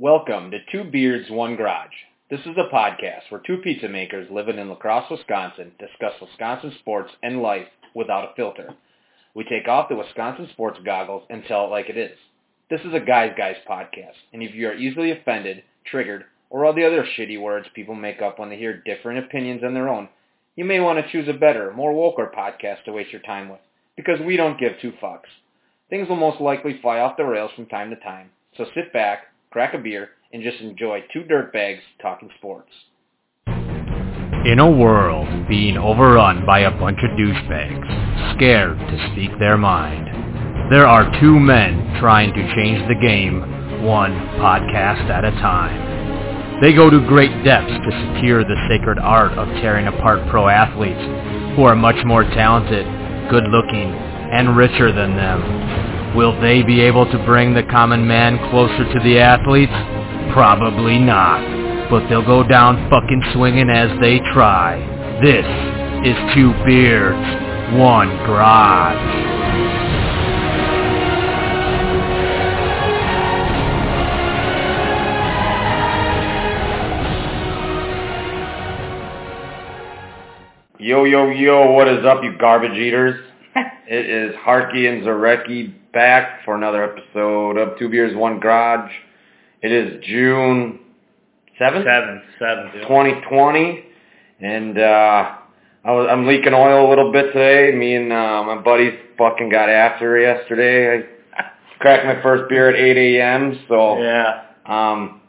Welcome to Two Beards, One Garage. This is a podcast where two pizza makers living in La Crosse, Wisconsin discuss Wisconsin sports and life without a filter. We take off the Wisconsin sports goggles and tell it like it is. This is a Guys Guys podcast, and if you are easily offended, triggered, or all the other shitty words people make up when they hear different opinions than their own, you may want to choose a better, more woker podcast to waste your time with, because we don't give two fucks. Things will most likely fly off the rails from time to time, so sit back, crack a beer, and just enjoy two dirtbags talking sports. In a world being overrun by a bunch of douchebags, scared to speak their mind, there are two men trying to change the game, one podcast at a time. They go to great depths to secure the sacred art of tearing apart pro athletes who are much more talented, good-looking, and richer than them. Will they be able to bring the common man closer to the athletes? Probably not but they'll go down fucking swinging as they try. This is Two Beards, One Garage. Yo, yo, yo, what is up, you garbage eaters? it is Harky and Zarecki back for another episode of Two Beards, One Garage. It is June 7th? Seventh, seventh. yeah. 2020, and uh, I was, I'm leaking oil a little bit today. Me and uh, my buddies fucking got after yesterday. I cracked my first beer at 8 a.m. So Yeah. um,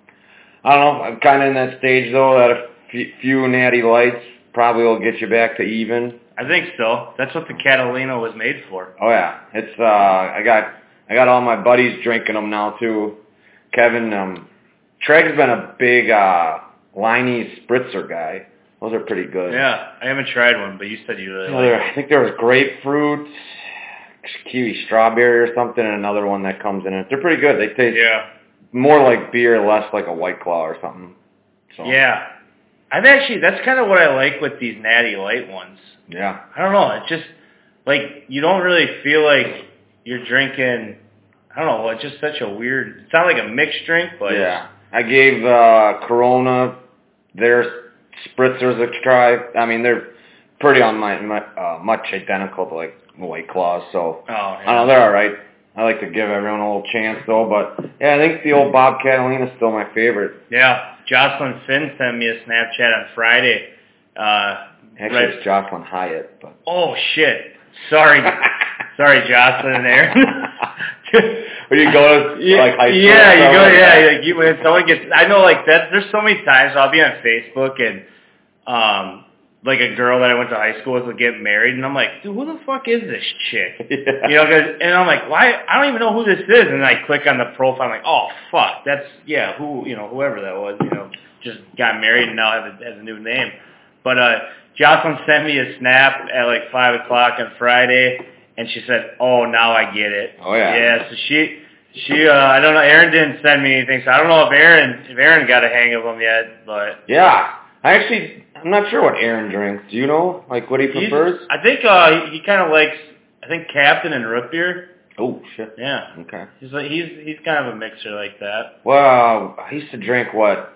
I don't know. I'm kind of in that stage though that a few, few natty lights probably will get you back to even. I think so. That's what the Catalina was made for. Oh yeah, it's uh, I got I got all my buddies drinking them now too. Kevin, um, Treg's been a big uh, Leinie spritzer guy. Those are pretty good. Yeah. I haven't tried one, but you said you really like there- I think there was grapefruit, kiwi strawberry or something, and another one that comes in it. They're pretty good. They taste Yeah. more like beer, less like a White Claw or something. So, Yeah. I've actually, that's kind of what I like with these natty light ones. Yeah. I don't know. It's just, like, you don't really feel like you're drinking, I don't know, it's just such a weird, it's not like a mixed drink, but yeah. I gave uh, Corona their spritzers a try. I mean, they're pretty on my, my uh, much identical to like White Claws, so oh, I know, they're all right. I like to give everyone a little chance though, but yeah, I think the old Bob Catalina is still my favorite. yeah. Jocelyn Finn sent me a Snapchat on Friday. Uh, Actually, right- it's Jocelyn Hyatt, but Oh shit! Sorry, sorry, Jocelyn and Aaron. When you go to like high school, yeah, you go, like yeah, like you, when someone gets, I know, like that. There's so many times I'll be on Facebook and, um, like a girl that I went to high school with will get married, and I'm like, dude, who the fuck is this chick? Yeah. You know, 'cause- and I'm like, why? I don't even know who this is, and I click on the profile, I'm like, oh fuck, that's yeah, who, you know, whoever that was, you know, just got married and now has a, has a new name. But uh, Jocelyn sent me a snap at like five o'clock on Friday, and she said, "Oh, now I get it." Oh, yeah. Yeah. So she, she, uh, I don't know. Aaron didn't send me anything, so I don't know if Aaron, if Aaron got a hang of them yet. But Yeah. I actually, I'm not sure what Aaron drinks. Do you know, like, what he he's- prefers? I think uh, he, he kind of likes, I think Captain and root beer. Oh shit. Yeah. Okay. He's like he's he's kind of a mixer like that. Well, I used to drink what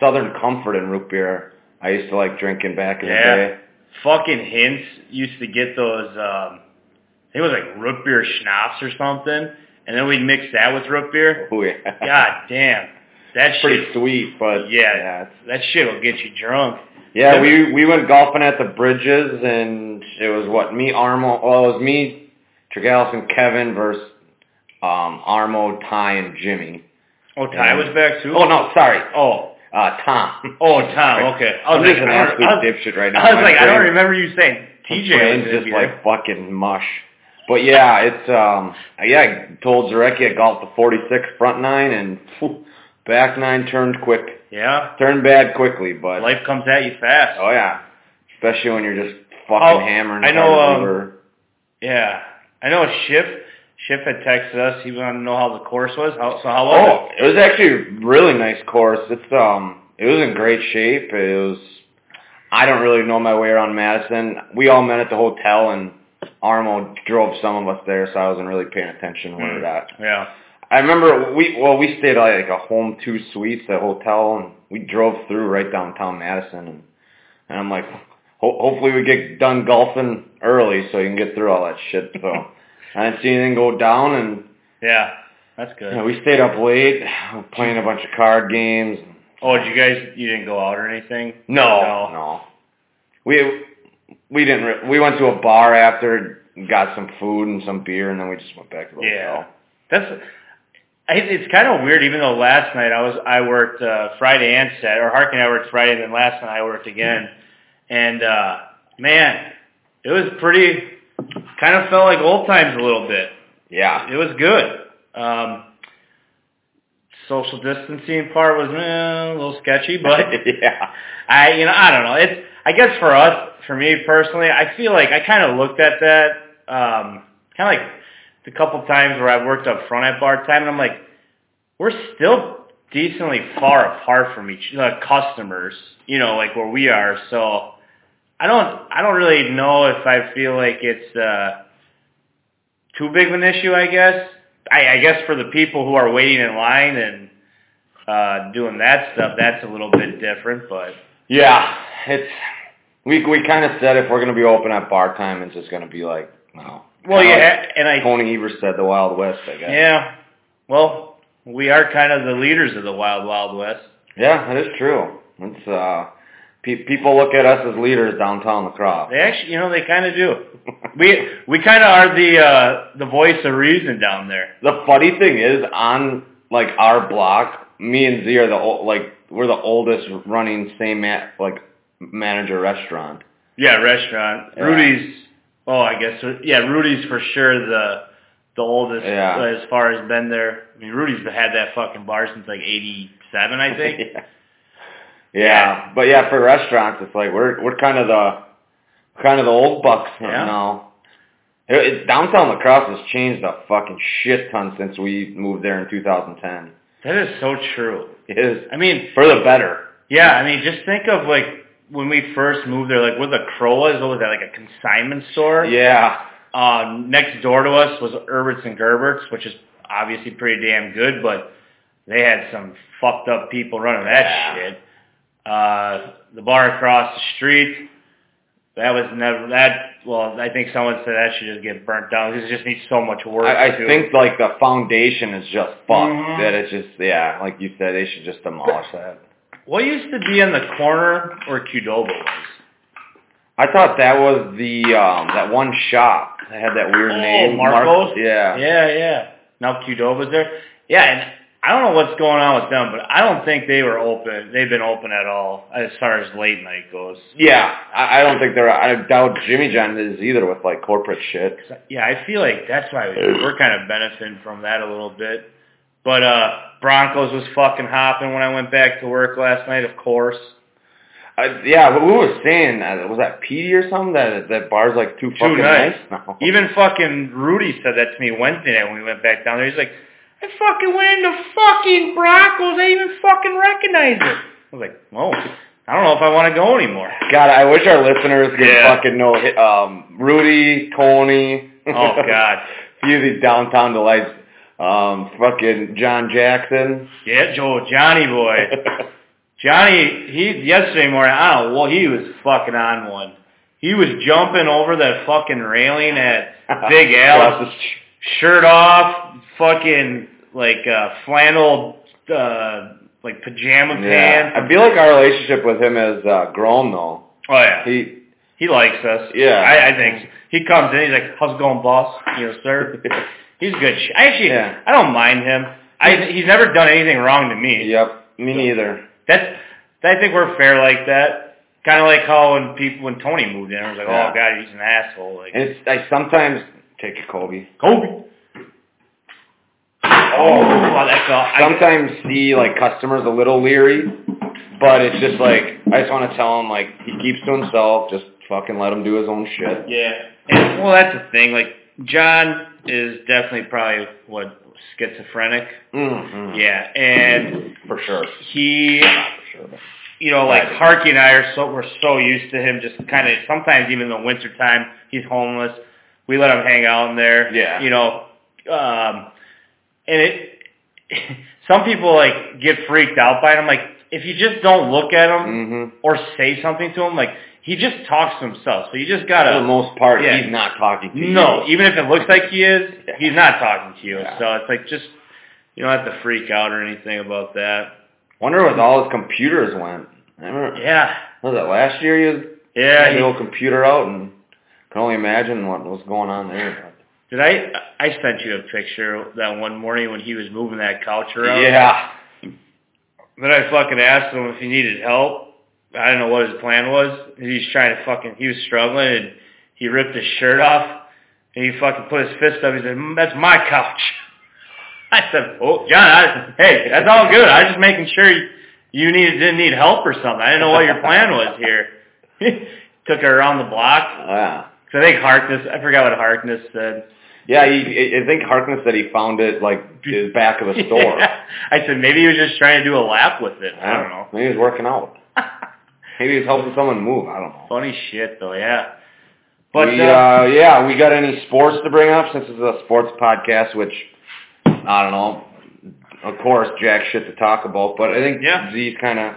Southern Comfort and root beer. I used to like drinking back in Yeah. the day. Fucking hints used to get those. um I think it was like root beer schnapps or something, and then we'd mix that with root beer. Oh yeah. God damn, that It's pretty sweet, but Yeah, yeah, that shit will get you drunk. yeah. We we went golfing at the bridges, and it was what me Armo. Well, it was me, Tregalis, and Kevin versus um Armo, Ty, and Jimmy. Oh, Ty was back too. Oh no, sorry. Oh, Uh, Tom. oh, Tom. Okay. I I'm was just like, an I absolute was- dipshit right now. I was My like, I don't brain- remember you saying My TJ. brain's just like fucking mush. But yeah, it's um yeah, I told Zarecki I golfed the 46 front nine and phew, back nine turned quick. yeah. Turned bad quickly, but Life comes at you fast. oh yeah, especially when you're just fucking Oh, hammering. I know, um. Yeah. I know Schiff. Schiff had texted us. He wanted to know how the course was. How, so how was Oh, it was actually a really nice course. It's um, it was in great shape. It was. I don't really know my way around Madison. We all met at the hotel, and Armo drove some of us there, so I wasn't really paying attention where Mm. we're at. Yeah. I remember we well we stayed at like a home two suites at a hotel and we drove through right downtown Madison and and I'm like ho- hopefully we get done golfing early so you can get through all that shit so I didn't see anything go down and Yeah, that's good. you know, we stayed up late playing a bunch of card games. Oh, did you guys? You didn't go out or anything? No, No. no. We we didn't. Re- we went to a bar after, got some food and some beer, and then we just went back to the Yeah. hotel. That's. I, it's kind of weird, even though last night I was I worked uh, Friday and Saturday, or Harkin I worked Friday, and then last night I worked again, and uh man, it was pretty. Kind of felt like old times a little bit. Yeah. It was good. Um, social distancing part was eh, a little sketchy, but yeah. I, you know, I don't know. It's, I guess for us, for me personally, I feel like I kind of looked at that, um, kind of like the couple times where I've worked up front at bar time, and I'm like, we're still decently far apart from each uh, customers, you know, like where we are. So I don't, I don't really know if I feel like it's uh, too big of an issue. I guess. I, I guess for the people who are waiting in line and uh, doing that stuff, that's a little bit different, but. Yeah. It's we we kind of said if we're gonna be open at bar time, it's just gonna be like no. Well, yeah, like and I Tony Evers said the Wild West, I guess. yeah. Well, we are kind of the leaders of the Wild Wild West. Yeah, that is true. It's uh, pe- people look at us as leaders downtown La Crosse. They actually, you know, they kind of do. We we kind of are the uh, the voice of reason down there. The funny thing is, on like our block, me and Z are the ol- like we're the oldest running same ma- like manager restaurant. Yeah, restaurant. Yeah. Rudy's. Oh, I guess yeah. Rudy's for sure the the oldest Yeah. as far as been there. I mean, Rudy's had that fucking bar since like '87, I think. yeah. Yeah, but yeah, for restaurants, it's like we're we're kind of the kind of the old bucks Yeah. now. It, it, downtown La Crosse has changed a fucking shit ton since we moved there in 2010. That is so true. It is I mean, for the better. Yeah, I mean, just think of like when we first moved there, like where the Crow was. What was that? Like a consignment store. Yeah, Uh, next door to us was Herberts and Gerberts, which is obviously pretty damn good, but they had some fucked up people running that Yeah. shit. Uh, the bar across the street, that was never that. Well, I think someone said that should just get burnt down because it just needs so much work. I, I think like the foundation is just fucked. Mhm. That it's just yeah, like you said, they should just demolish that. What used to be in the corner where Qdoba was? I thought that was the um that one shop that had that weird Oh, name. Marcos? yeah. Yeah, yeah. Now Qdoba's there. Yeah, and I don't know what's going on with them, but I don't think they were open. They've been open at all as far as late night goes. Yeah, I, I don't think they're. I doubt Jimmy John is either with like corporate shit. Yeah, I feel like that's why we're kind of benefiting from that a little bit. But uh Broncos was fucking hopping when I went back to work last night, of course. Uh, yeah, but who was saying that? Was that Petey or something? That that bar's like too Too fucking nice. now. Even fucking Rudy said that to me Wednesday night when we went back down there. He's like, I fucking went into fucking Broncos. I even fucking recognize it. I was like, whoa. I don't know if I want to go anymore. God, I wish our listeners could Yeah. fucking know um, Rudy, Tony. Oh, God. few of these downtown delights. Um, fucking John Jackson. Yeah, Joe, Johnny boy. Johnny, he yesterday morning, I don't know, well, he was fucking on one. He was jumping over that fucking railing at Big Al, Across the st- shirt off, fucking like uh, flannel, uh, like pajama yeah. pants. I feel like our relationship with him has uh, grown though. Oh yeah, He, he likes us. Yeah. I, I think he comes in. He's like, "How's it going, boss?" You know, sir. He's good. Sh- I actually, Yeah. I don't mind him. I he's never done anything wrong to me. yep, me neither. That's I think we're fair like that. Kind of like how when people when Tony moved in, I was like, Yeah. "Oh God, he's an asshole." Like, And it's I sometimes take it, Kobe. Kobe. Oh, wow, that's all. I, Sometimes see like customers a little leery, but it's just like I just want to tell him like he keeps to himself. Just fucking let him do his own shit. yeah. And, well, that's the thing. Like John is definitely probably what schizophrenic. Mm-hmm. Yeah, and for sure. he, for sure. You know, like Harky and I are so we're so used to him. Just kind of sometimes even in the winter time, he's homeless. We let him hang out in there. Yeah. You know, um, and it some people like get freaked out by it. I'm like, if you just don't look at him Mm-hmm. or say something to him, like he just talks to himself. So you just gotta For the most part, Yeah. he's not talking to you. no, even if it looks like he is, Yeah. he's not talking to you. Yeah. So it's like just you don't have to freak out or anything about that. Wonder where all his computers went. Remember, Yeah, was that last year he was yeah. had the he- old computer out and can only imagine what was going on there. Did I? I sent you a picture that one morning when he was moving that couch around. Yeah. Then I fucking asked him if he needed help. I don't know what his plan was. He's trying to fucking. He was struggling and he ripped his shirt off and he fucking put his fist up. He said, "Mm, "That's my couch." I said, "Oh, John, I, hey, that's all good. I was just making sure you, you needed didn't need help or something. I didn't know what your plan was here." Took her around the block. Yeah. I think Harkness. I forgot what Harkness said. Yeah, he, I think Harkness said he found it like the back of a store. I said maybe he was just trying to do a lap with it. I don't know. Maybe he was working out. Maybe he was helping someone move. I don't know. Funny shit though, yeah. But we, uh, uh, yeah, we got any sports to bring up since this is a sports podcast, which I don't know. Of course, jack shit to talk about, but I think Yeah. Z's kind of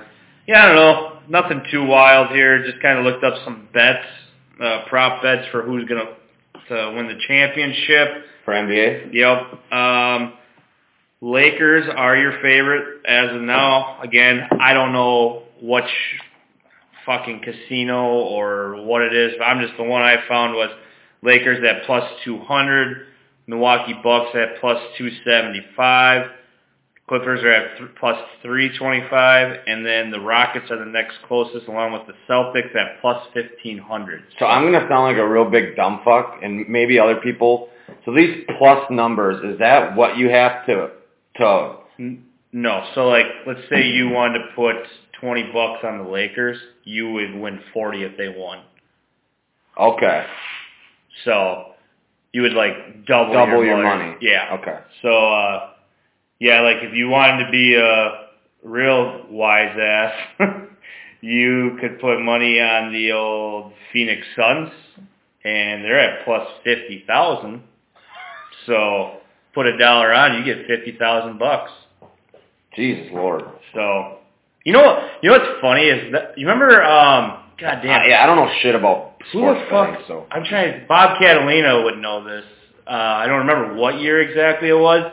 yeah, I don't know. Nothing too wild here. Just kind of looked up some bets, uh, prop bets for who's gonna to win the championship. for NBA. Yep. Um, Lakers are your favorite as of now. Again, I don't know which fucking casino or what it is, but I'm just the one I found was Lakers at plus 200, Milwaukee Bucks at plus 275, Clippers are at th- plus 325, and then the Rockets are the next closest, along with the Celtics at plus 1500. So I'm gonna sound like a real big dumb fuck, and maybe other people. So these plus numbers, is that what you have to to? N- No. So like, let's say you wanted to put 20 bucks on the Lakers, you would win 40 if they won. Okay, So you would like double, double your, your money. Yeah. Okay. So uh yeah, like if you wanted to be a real wise ass, you could put money on the old Phoenix Suns and they're at plus 50,000. So put a dollar on, you get 50,000 bucks. Jesus Lord. So, you know what? You know what's funny is that you remember? Um, God damn. I, yeah, I don't know shit about Who sports fuck? betting, so I'm trying. Bob Catalina would know this. Uh, I don't remember what year exactly it was,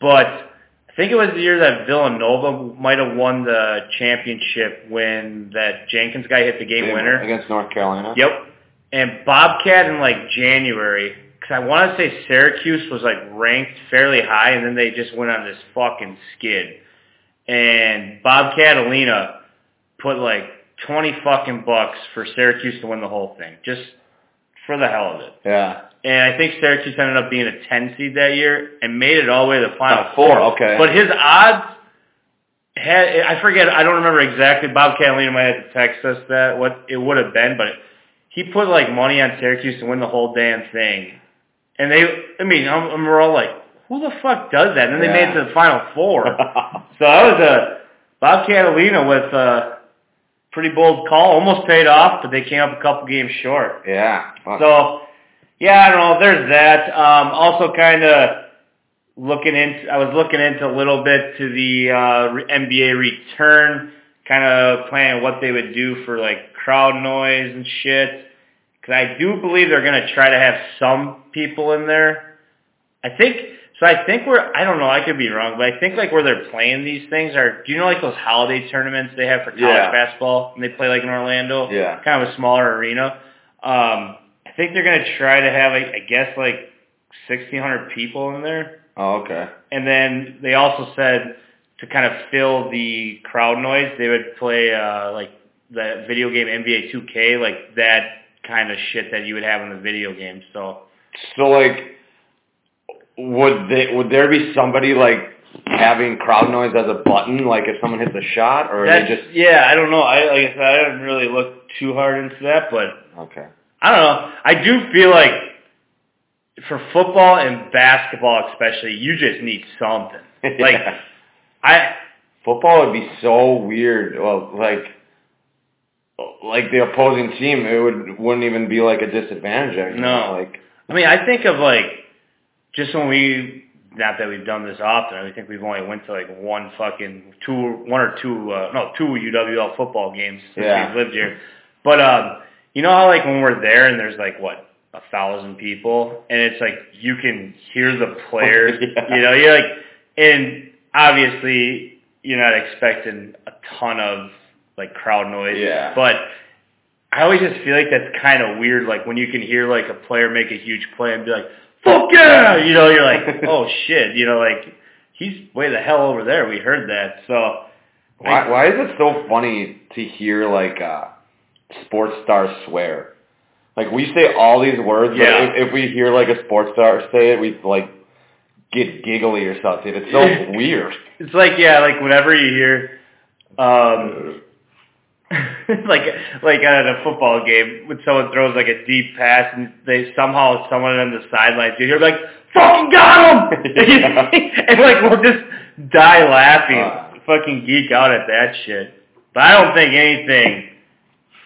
but I think it was the year that Villanova might have won the championship when that Jenkins guy hit the game winner. against North Carolina. Yep. And Bobcat in like January, because I want to say Syracuse was like ranked fairly high, and then they just went on this fucking skid. And Bob Catalina put like twenty fucking bucks for Syracuse to win the whole thing, just for the hell of it. Yeah. And I think Syracuse ended up being a ten seed that year and made it all the way to the final Oh, four, okay. But his odds had I forget I don't remember exactly. Bob Catalina might have to text us that what it would have been, but he put like money on Syracuse to win the whole damn thing. And they, I mean, I'm, I'm- we're all like, who the fuck does that? And then they Yeah. made it to the final four. so that was a Bob Catalina with a pretty bold call, almost paid off, but they came up a couple games short. yeah. Fuck. So, yeah, I don't know. There's that. Um, also, kind of looking into. I was looking into a little bit to the uh, NBA return, kind of planning what they would do for like crowd noise and shit. Because I do believe they're going to try to have some people in there. I think. So I think we're. I don't know. I could be wrong, but I think like where they're playing these things are. Do you know like those holiday tournaments they have for college Yeah. basketball, and they play like in Orlando? Yeah. kind of a smaller arena. Um, I think they're going to try to have, I I guess, like 1,600 people in there. oh, okay. And then they also said to kind of fill the crowd noise, they would play uh, like the video game NBA 2K, like that kind of shit that you would have in the video game. So So like, would they would there be somebody like having crowd noise as a button, like if someone hits a shot, or that's they just yeah, I don't know. I like I said, I didn't really look too hard into that, but okay? I don't know. I do feel like for football and basketball especially, you just need something. Like Yeah. I football would be so weird. Well, like. Like the opposing team, it would wouldn't even be like a disadvantage anymore. No. Like I mean, I think of like just when we not that we've done this often. I think we've only went to like one fucking two, one or two, uh, no, two UWL football games since Yeah. we've lived here. But um, you know how like when we're there and there's like what a thousand people, and it's like you can hear the players. Yeah. You know, you're like, and obviously you're not expecting a ton of like crowd noise. Yeah. But I always just feel like that's kind of weird. Like when you can hear like a player make a huge play and be like, "Fuck yeah!" You know, you're like, "Oh shit!" You know, like he's way the hell over there. We heard that. So Why, why is it so funny to hear like uh, sports stars swear? Like we say all these words, Yeah. but if, if we hear like a sports star say it, we like get giggly or something. It's so weird. it's like yeah, like whenever you hear, um, like like at a football game when someone throws like a deep pass and they somehow someone on the sidelines you hear like fucking got him Yeah. and like we'll just die laughing, Uh. fucking geek out at that shit. But I don't think anything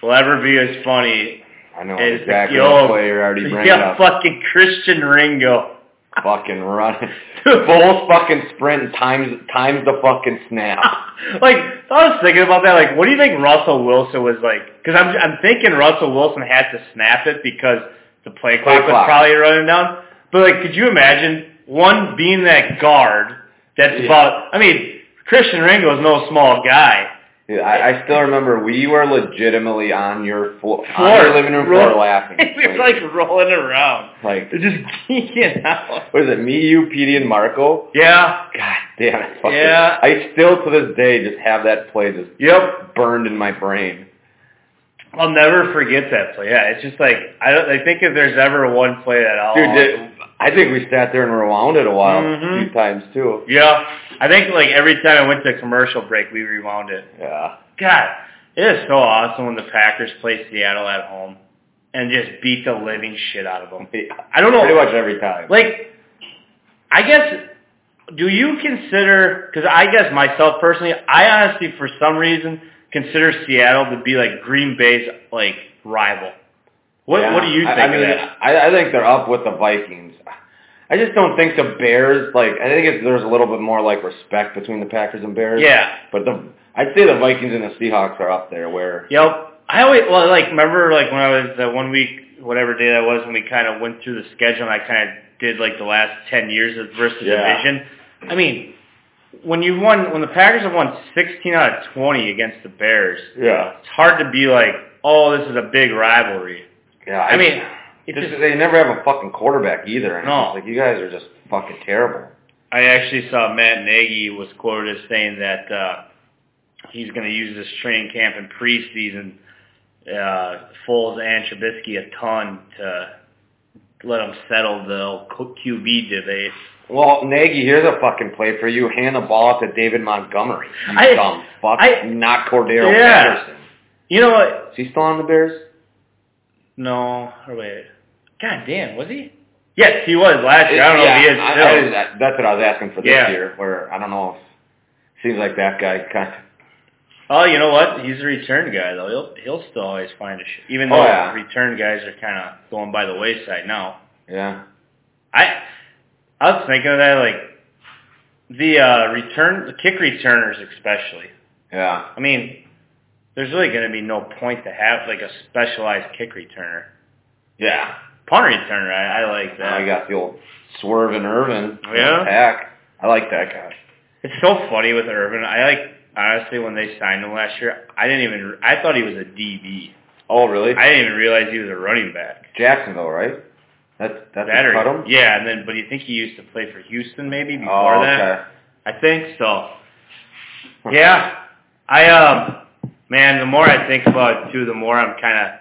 will ever be as funny I know as exactly the what old- play already bringing yeah, up. fucking Christian Ringo. Fucking running. Full fucking sprint times times the fucking snap. like I was thinking about that. Like, what do you think Russell Wilson was like? Because I'm I'm thinking Russell Wilson had to snap it because the play clock was clock. probably running down. But like, could you imagine one being that guard? That's Yeah. about. I mean, Christian Ringo is no small guy. Yeah, I, I still remember we were legitimately on your floor, on Floor. your living room floor Roll- laughing. we were like rolling around, like just geeking out. what is it? Me, you, Petey, and Marco. Yeah. God damn it! fucking- Yeah. I still to this day just have that play just Yep. burned in my brain. I'll never forget that play. Yeah, it's just like I don't. I think if there's ever one play that I'll. Dude, did, I think we sat there and rewound it a while, Mhm. a few times too. Yeah, I think like every time I went to a commercial break, we rewound it. Yeah. God, it is so awesome when the Packers play Seattle at home and just beat the living shit out of them. I don't know. Pretty much every time. Like, I guess, do you consider? Because I guess myself personally, I honestly, for some reason, consider Seattle to be like Green Bay's like rival. What Yeah. What do you think I, of mean, that? I, I think they're up with the Vikings. I just don't think the Bears like. I think it's, there's a little bit more like respect between the Packers and Bears. Yeah. But the I'd say the Vikings and the Seahawks are up there. Where Yep. I always well, like remember like when I was uh, one week, whatever day that was, when we kind of went through the schedule and I kind of did like the last ten years of versus Yeah. division. I mean, when you won, when the Packers have won sixteen out of twenty against the Bears, yeah, it's hard to be like, oh, this is a big rivalry. Yeah. I mean, it's just, they never have a fucking quarterback either. No. like you guys are just fucking terrible. I actually saw Matt Nagy was quoted as saying that uh, he's going to use this training camp and preseason uh, Foles and Trubisky a ton to let them settle the QB debate. Well, Nagy, here's a fucking play for you. Hand the ball to David Montgomery. You I- dumb fuck. I- not Cordarrelle Yeah. Patterson. You know what? Is he still on the Bears? No, or wait. God damn, was he? Yes, he was last year. I don't know if he is I- still. I- that- that's what I was asking for this Yeah. year. Where I don't know if seems like that guy kind of Oh, you know what? He's a return guy though. He'll he'll still always find a sh even Oh, though yeah. return guys are kind of going by the wayside now. yeah. I I was thinking of that like the uh return the kick returners especially. Yeah. I mean, there's really going to be no point to have like a specialized kick returner. Yeah. Punt returner, I, I like that. I got the old Swerve and Ervin. Yeah. Pack. I like that guy. It's so funny with Ervin. I like honestly when they signed him last year, I didn't even I thought he was a DB. Oh, really? I didn't even realize he was a running back. Jacksonville, right? That's that's That or, cut him. yeah, and then but you think he used to play for Houston maybe before Oh, that? I think so. Yeah. I um man, the more I think about it too, the more I'm kinda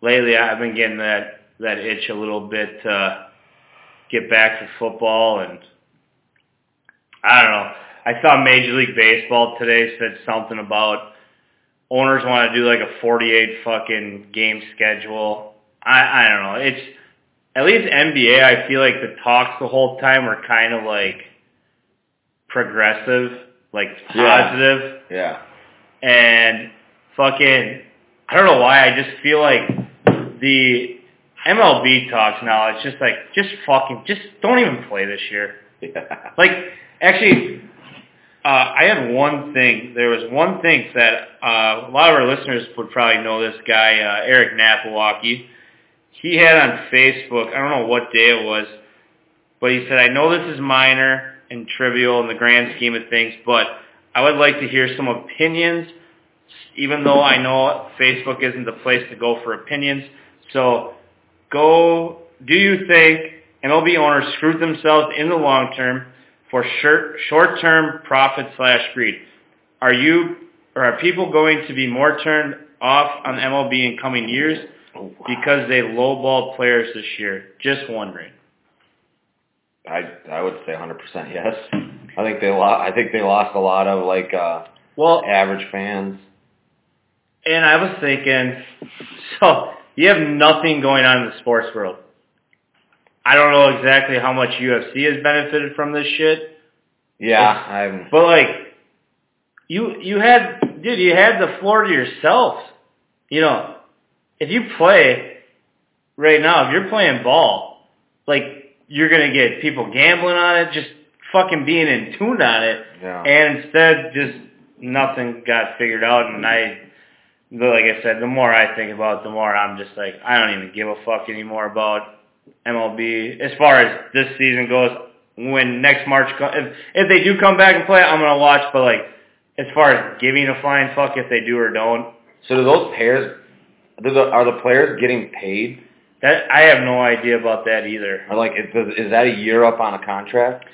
lately I've been getting that that itch a little bit to get back to football and I don't know. I saw Major League Baseball today said something about owners want to do like a 48 fucking game schedule. I I don't know. It's at least NBA. I feel like the talks the whole time were kind of like progressive, like Yeah. positive, Yeah. and fucking. I don't know why. I just feel like the MLB talks now. It's just like just fucking just don't even play this year. Yeah. Like, actually, uh, I had one thing. There was one thing that uh, a lot of our listeners would probably know this guy, uh, Eric Napawaki. He had on Facebook, I don't know what day it was, but he said, I know this is minor and trivial in the grand scheme of things, but I would like to hear some opinions, even though I know Facebook isn't the place to go for opinions. So go, do you think MLB owners screwed themselves in the long term for short, short-term profit slash greed? Are you, or are people going to be more turned off on MLB in coming years because they lowballed players this year? Just wondering. I I would say 100% yes. I think they lost. I think they lost a lot of like uh Well, average fans. And I was thinking, so you have nothing going on in the sports world. I don't know exactly how much UFC has benefited from this shit, Yeah, I'm. but like, you you had, dude, you had the floor to yourself. You know, if you play right now, if you're playing ball, like you're gonna get people gambling on it, just fucking being in tune on it, Yeah. and instead just nothing got figured out, and I but like I said, the more I think about it, the more I'm just like, I don't even give a fuck anymore about MLB. As far as this season goes, when next March, co- if, if they do come back and play, I'm going to watch, but like, as far as giving a flying fuck if they do or don't, So do those players? Do the, are the players getting paid? that I have no idea about that either. Or like, is, is that a year up on a contract?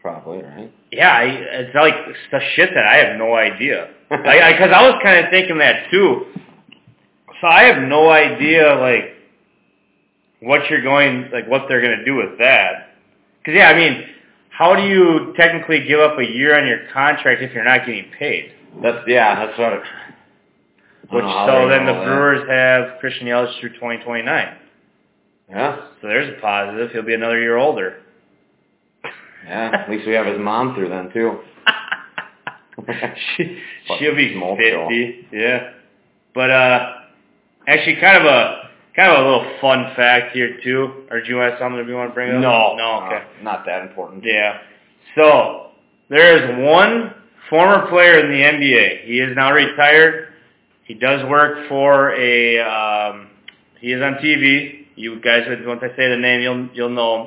Probably, right? Yeah, I, it's like the shit that I have no idea. Because I was kind of thinking that too. So I have no idea, like, what you're going, like, what they're going to do with that. Because yeah, I mean, how do you technically give up a year on your contract if you're not getting paid? That's yeah. That's what. It, Which so then the know that. Brewers have Christian Yelich through 2029. Yeah, So there's a positive. He'll be another year older. yeah. At least we have his mom through then too. she, she'll be show. fifty. Yeah. But uh, actually, kind of a kind of a little fun fact here too. Or do you have something that you want to bring up? No, No. Okay. uh, not that important. Yeah. So there is one former player in the NBA. He is now retired. He does work for a. Um, he is on TV. You guys, once I say the name, you'll you'll know him.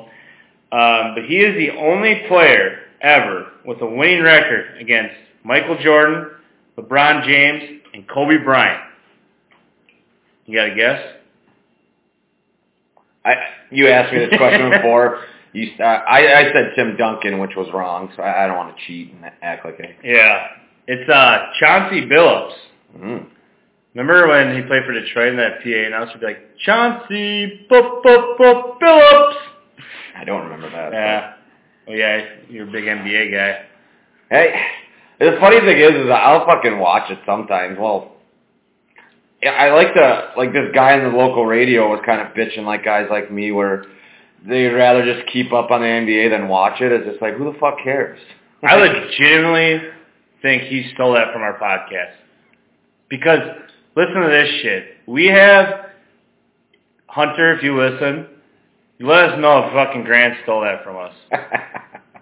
Um, but he is the only player ever with a winning record against Michael Jordan, LeBron James, and Kobe Bryant. You got a guess? I you asked me this question before. You, uh, I I said Tim Duncan, which was wrong, so I, I don't want to cheat and act like I. Yeah. It's uh, Chauncey Billups. Mm. Remember when he played for Detroit and that PA announcer would be like, Chauncey Bup Bup Bup Billups? I don't remember that. Yeah. Oh yeah, you're a big NBA guy. Hey, the funny thing is, is I'll fucking watch it sometimes. Well, I like the like this guy on the local radio was kind of bitching like guys like me where they'd rather just keep up on the NBA than watch it. It's just like who the fuck cares? I legitimately think he stole that from our podcast. Because listen to this shit. We have Hunter, if you listen, let us know if fucking Grant stole that from us.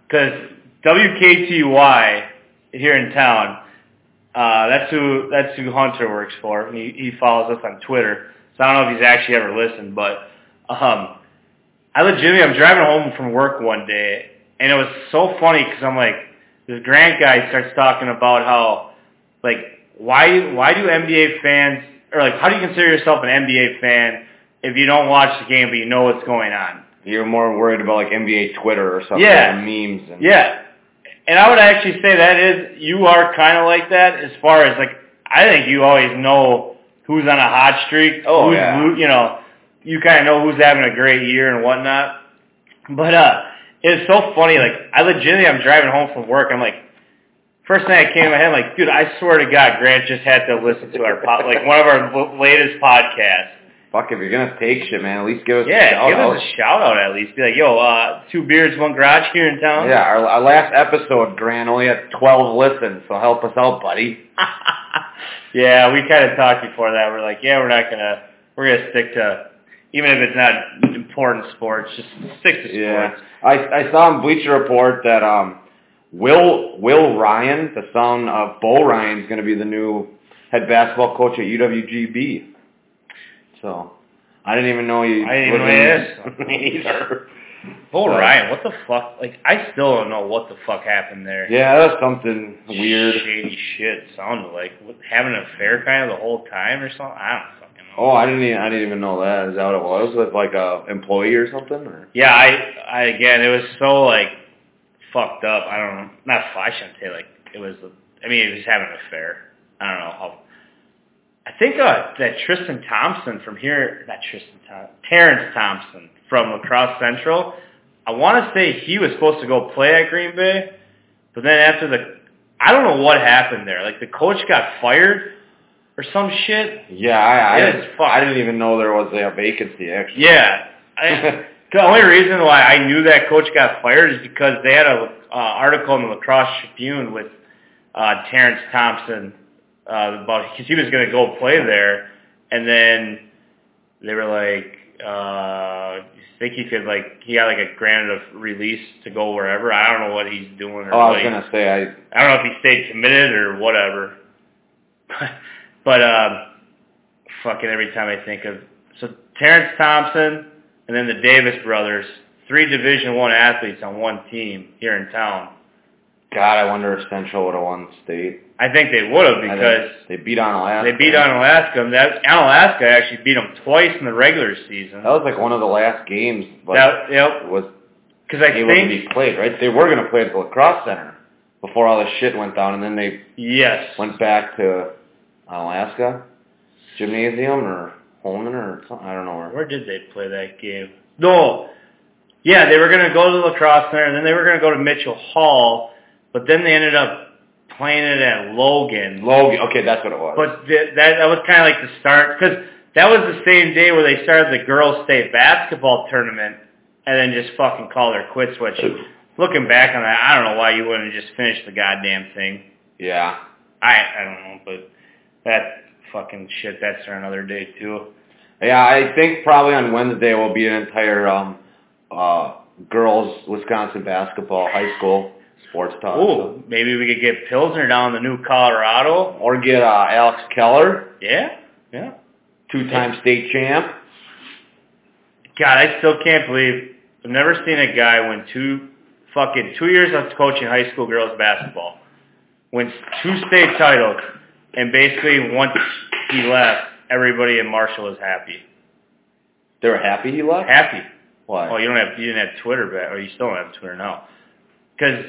Because WKTY here in town, uh, that's who that's who Hunter works for. He he follows us on Twitter, so I don't know if he's actually ever listened, but um, I legitimately I'm driving home from work one day, and it was so funny because I'm like, this Grant guy starts talking about how like why why do NBA fans or like how do you consider yourself an NBA fan if you don't watch the game but you know what's going on? You're more worried about like NBA Twitter or something, Yeah. and memes. And, Yeah. And I would actually say that is, you are kind of like that as far as like, I think you always know who's on a hot streak. Oh, who's, yeah. lo- You know, you kind of know who's having a great year and whatnot. But, uh, it's so funny. Like, I legitimately, I'm driving home from work. I'm like, first thing that came to my head, I'm like, dude, I swear to God, Grant just had to listen to our, pod, like, one of our latest podcasts. Fuck, if you're gonna take shit, man, at least give us a Yeah, shout give out. us a shout out at least. Be like, yo, uh, two beards, one garage here in town. Yeah, our, our last episode, Grant, only had 12 listens, so help us out, buddy. yeah, we kind of talked before that. We're like, yeah, we're not gonna, we're gonna stick to, even if it's not important sports. Just stick to sports. Yeah, I I saw on Bleacher Report that um Will Will Ryan, the son of Bo Ryan, is going to be the new head basketball coach at UWGB. So I didn't even know he. I didn't even know in- either. Bo So- Ryan, what the fuck? Like, I still don't know what the fuck happened there. Yeah, that's something weird. Shady shit sounded like what, having an affair kind of the whole time or something. I don't fucking know. Oh, I didn't even I didn't even know that. Is that what it was with like a employee or something? Or Yeah, I, I again, it was so like fucked up. I don't know. Not, I shouldn't say like it was. I mean, he was having an affair. I don't know how. I think uh, that Tristan Thompson from here, not Tristan Thompson, Terrence Thompson from La Crosse Central. I want to say he was supposed to go play at Green Bay, but then after the, I don't know what happened there. Like the coach got fired or some shit. yeah, I I, didn't. I didn't even know there was a vacancy actually. Yeah. I, the only reason why I knew that coach got fired is because they had a uh, article in the La Crosse Tribune with uh, Terrence Thompson uh, about because he was going to go play there, and then they were like, uh, I think he could like he got like a granted of release to go wherever. I don't know what he's doing. Or Oh, I was gonna say I I don't know if he stayed committed or whatever. but um fucking every time I think of so Terrence Thompson and then the Davis brothers, three division one athletes on one team here in town. God, I wonder if Central would have won state. I think they would have because they beat Onalaska. they beat Onalaska and that Alaska actually beat them twice in the regular season. That was like one of the last games, but That yep, was because I able to think be played, right? They were gonna play at the La Crosse Center before all this shit went down, and then they yes. went back to Alaska gymnasium or Holmen or something. I don't know where. Where did they play that game? No. Yeah, they were going to go to the La Crosse Center, and then they were going to go to Mitchell Hall, but then they ended up playing it at Logan. Logan. Okay, that's what it was. But th- that that was kind of like the start because that was the same day where they started the girls' state basketball tournament, and then just fucking called their quits. Which, looking back on that, I don't know why you wouldn't have just finished the goddamn thing. yeah. I I don't know, but that fucking shit. That's for another day too. Yeah, I think probably on Wednesday will be an entire um uh girls Wisconsin basketball high school sports talk. Ooh, maybe we could get Pilsner down in the new Colorado. Or get uh, Alex Keller, Yeah, yeah. two-time state champ. God, I still can't believe I've never seen a guy win two fucking two years of coaching high school girls basketball, wins two state titles, and basically once he left, everybody in Marshall was happy. They were happy he left. Happy. Why? Oh, you don't have you didn't have Twitter back, or you still don't have Twitter now? Because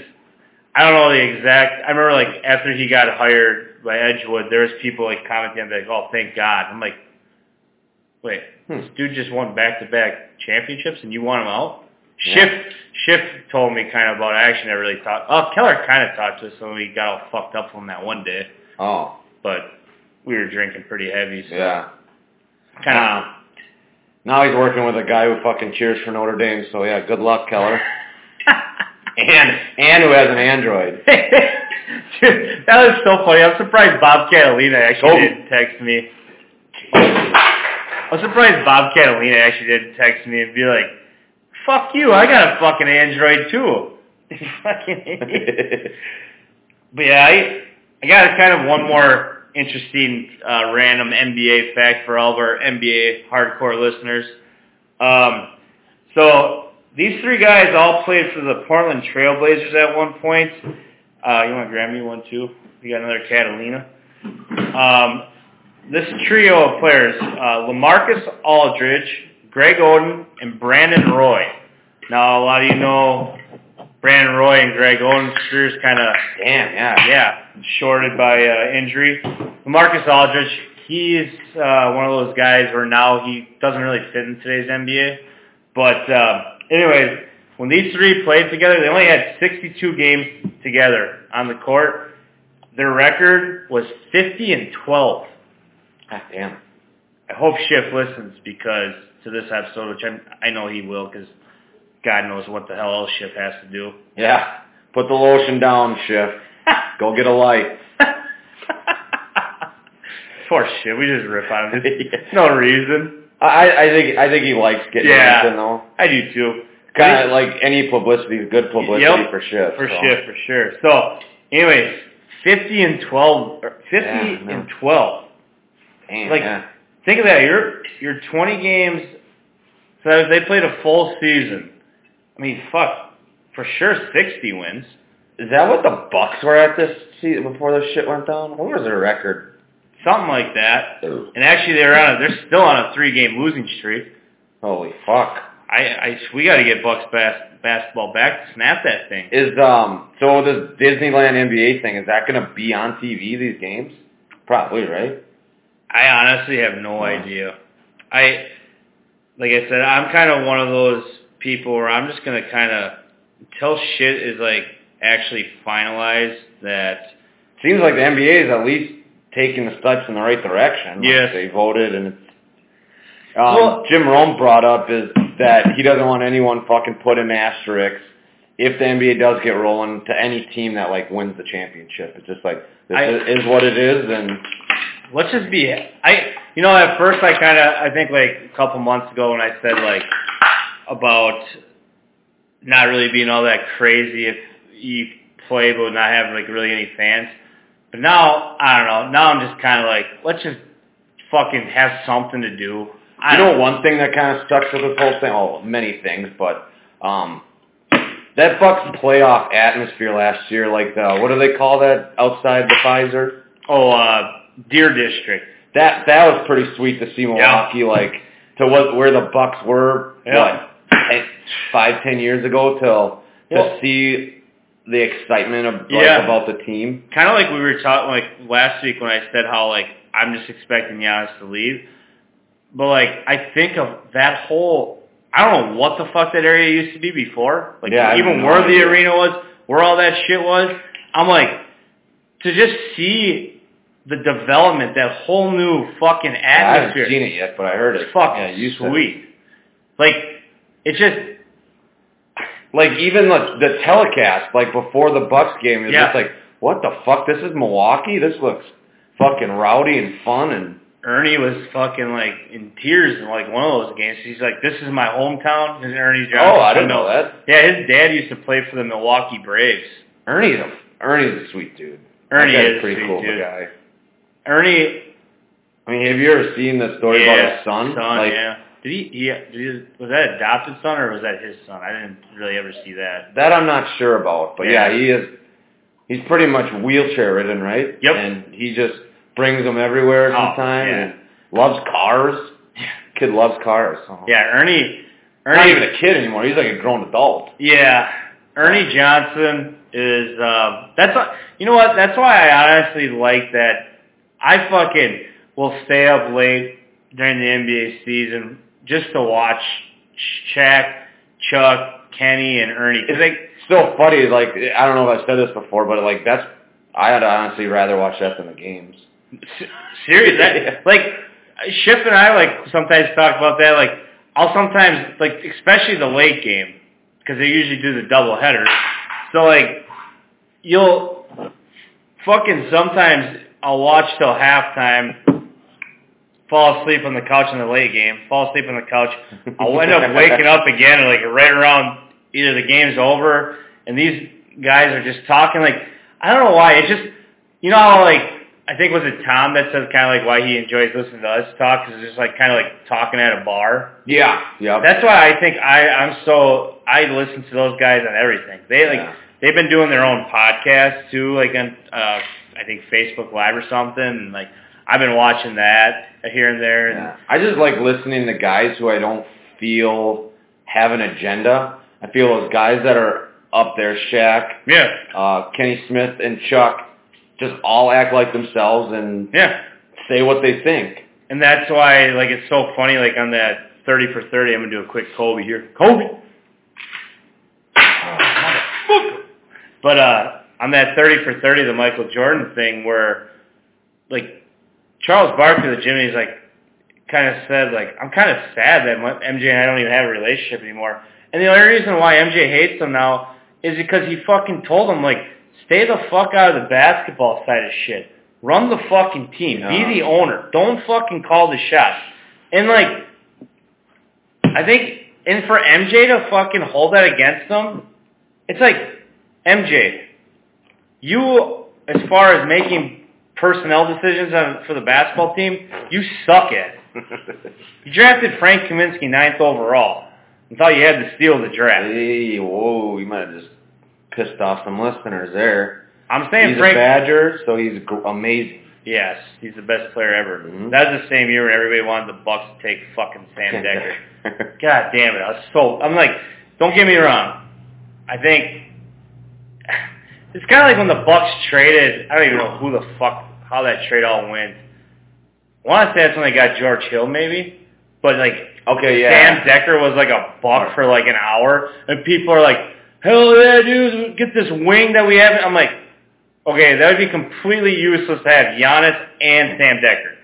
I don't know the exact. I remember like after he got hired by Edgewood, there was people like commenting like, "Oh, thank God." I'm like, wait, Hmm. this dude just won back-to-back championships, and you want him out? Yeah. Schiff told me kind of about. it. I actually never really talked. Oh, Keller kind of talked to us when we got all fucked up from that one day, Oh, but we were drinking pretty heavy. So yeah. kind of. Uh, now he's working with a guy who fucking cheers for Notre Dame. So yeah, good luck, Keller. and and who has an Android. Dude, that was so funny. I'm surprised Bob Catalina actually Kobe. didn't text me. I'm surprised Bob Catalina actually didn't text me and be like, "Fuck you! I got a fucking Android too." fucking. But yeah, I I got kind of one more interesting uh, random NBA fact for all of our NBA hardcore listeners. Um, so these three guys all played for the Portland Trailblazers at one point. Uh, you want to grab me one too? You got another Catalina. Um, this trio of players: uh, Lamarcus Aldridge, Greg Oden, and Brandon Roy. Now, a lot of you know Brandon Roy and Greg Oden's careers kind of Damn, yeah. yeah, shorted by uh, injury. Marcus Aldridge, he's uh, one of those guys where now he doesn't really fit in today's NBA. But uh, anyways, when these three played together, they only had 62 games together on the court. Their record was 50 and 12. God damn. I hope Schiff listens because to this episode, which I'm, I know he will, because God knows what the hell else Schiff has to do. Yeah. Put the lotion down, Schiff. Go get a light. Poor shit, we just rip on him. There's no reason. I I think I think he likes getting Yeah. mentioned though. I do too. Kind of like any publicity is good publicity Yep, for shit. For so. sure, for sure. So, anyways, 50 and 12, or 50 Yeah, no. and 12. Damn, Like- yeah. Think of that. You're you're 20 games. So if they played a full season, I mean, fuck, for sure 60 wins. Is that what the Bucks were at this season before this shit went down? What was their record? Something like that. Ooh. And actually, they're on. A, they're still on a three-game losing streak. Holy fuck! I, I we got to get Bucks bas- basketball back to snap that thing. Is um so this Disneyland NBA thing is that gonna be on TV these games? Probably right. I honestly have no Yeah. idea. I, like I said, I'm kind of one of those people where I'm just gonna kind of until shit is like actually finalized that Seems like the NBA is at least taking the steps in the right direction. Like, Yes. they voted and it's. Um, Well- Jim Rome brought up is that he doesn't want anyone fucking put in asterisks if the NBA does get rolling to any team that like wins the championship. It's just like this I- is, is what it is, and let's just be I you know at first I kind of I think like a couple months ago when I said like about not really being all that crazy if you play but not have like really any fans. But now I don't know. Now I'm just kind of like let's just fucking have something to do. I know one thing that kind of stuck to this whole thing? Oh, many things, but um, that Bucks playoff atmosphere last year, like the what do they call that outside the Fiserv? Oh, uh, Deer District. That that was pretty sweet to see Milwaukee like to what where the Bucks were Yeah. what eh, five ten years ago till Well- to see the excitement of like, Yeah. about the team. Kind of like we were talking like last week when I said how like I'm just expecting Giannis to leave, but like I think of that whole I don't know what the fuck that area used to be before, like Yeah, even where the idea. arena was, where all that shit was. I'm like to just see the development, that whole new fucking atmosphere. I haven't seen it yet, but I heard it. It's fucking yeah, you said it. sweet. Like it's just Like even the the telecast, like before the Bucks game, is Yeah. just like, what the fuck? This is Milwaukee. This looks fucking rowdy and fun and Ernie was fucking like in tears in like one of those games. He's like, "This is my hometown." And Ernie's oh, I didn't know that. Yeah, his dad used to play for the Milwaukee Braves. Ernie's a Ernie's a sweet dude. Ernie is a pretty sweet cool dude. guy. Ernie, I mean, have you ever seen the story yeah, about his son? Son, like yeah. Did he, he, did he? Was that adopted son or was that his son? I didn't really ever see that. that, I'm not sure about, but yeah, Yeah. he is. He's pretty much wheelchair ridden, right? Yep. And he just brings them everywhere Oh, sometime yeah. and loves cars. Kid loves cars. So. Yeah, Ernie. Not even a kid anymore. He's like a grown adult. Yeah, Ernie Johnson is. Um, that's what, you know what? That's why I honestly like that. I fucking will stay up late during the NBA season just to watch Shaq, Chuck, Kenny, and Ernie. 'Cause they, Still funny, like I don't know if I've said this before, but like that's I'd honestly rather watch that than the games. Serious, that, like Schiff and I like sometimes talk about that. Like I'll sometimes like, especially the late game, because they usually do the double header. So like, you'll fucking sometimes I'll watch till halftime, fall asleep on the couch in the late game, fall asleep on the couch. I'll end up waking up again, like right around either the game's over, and these guys are just talking like I don't know why. It just you know how like I think was it Tom that said kind of like why he enjoys listening to us talk because it's just like kind of like talking at a bar. Yeah, yeah. That's why I think I I'm so I listen to those guys on everything. They like Yeah. they've been doing their own podcast too, like on uh I think Facebook Live or something. And like I've been watching that here and there. And, Yeah. I just like listening to guys who I don't feel have an agenda. I feel those guys that are up there, Shaq, yeah, uh, Kenny Smith, and Chuck, just all act like themselves and yeah. say what they think. And that's why like it's so funny. Like on that thirty for thirty, I'm gonna do a quick Kobe here. Kobe. But uh, on that thirty for thirty, the Michael Jordan thing, where like Charles Barkley, the Jimmy, is like kind of said like I'm kind of sad that MJ and I don't even have a relationship anymore. And the only reason why MJ hates him now is because he fucking told him like stay the fuck out of the basketball side of shit. Run the fucking team. Be the owner. Don't fucking call the shots. And like I think, and for MJ to fucking hold that against him, it's like, MJ, you, as far as making personnel decisions on, for the basketball team, you suck at it. You drafted Frank Kaminsky ninth overall and thought you had to steal the draft. hey, whoa, you might have just pissed off some listeners there. I'm saying he's Frank. a Badger, so he's amazing. Yes, he's the best player ever. Mhm. That was the same year when everybody wanted the Bucks to take fucking Sam Dekker. God damn it! I was so I'm like, don't get me wrong. I think it's kind of like when the Bucks traded. I don't even know who the fuck how that trade all went. I want to say that's when they got George Hill, maybe. But like okay, yeah. Sam Dekker was like a buck for like an hour, and people are like, "Hell yeah, dude! Get this wing that we have." I'm like, okay, that would be completely useless to have Giannis and Sam Dekker.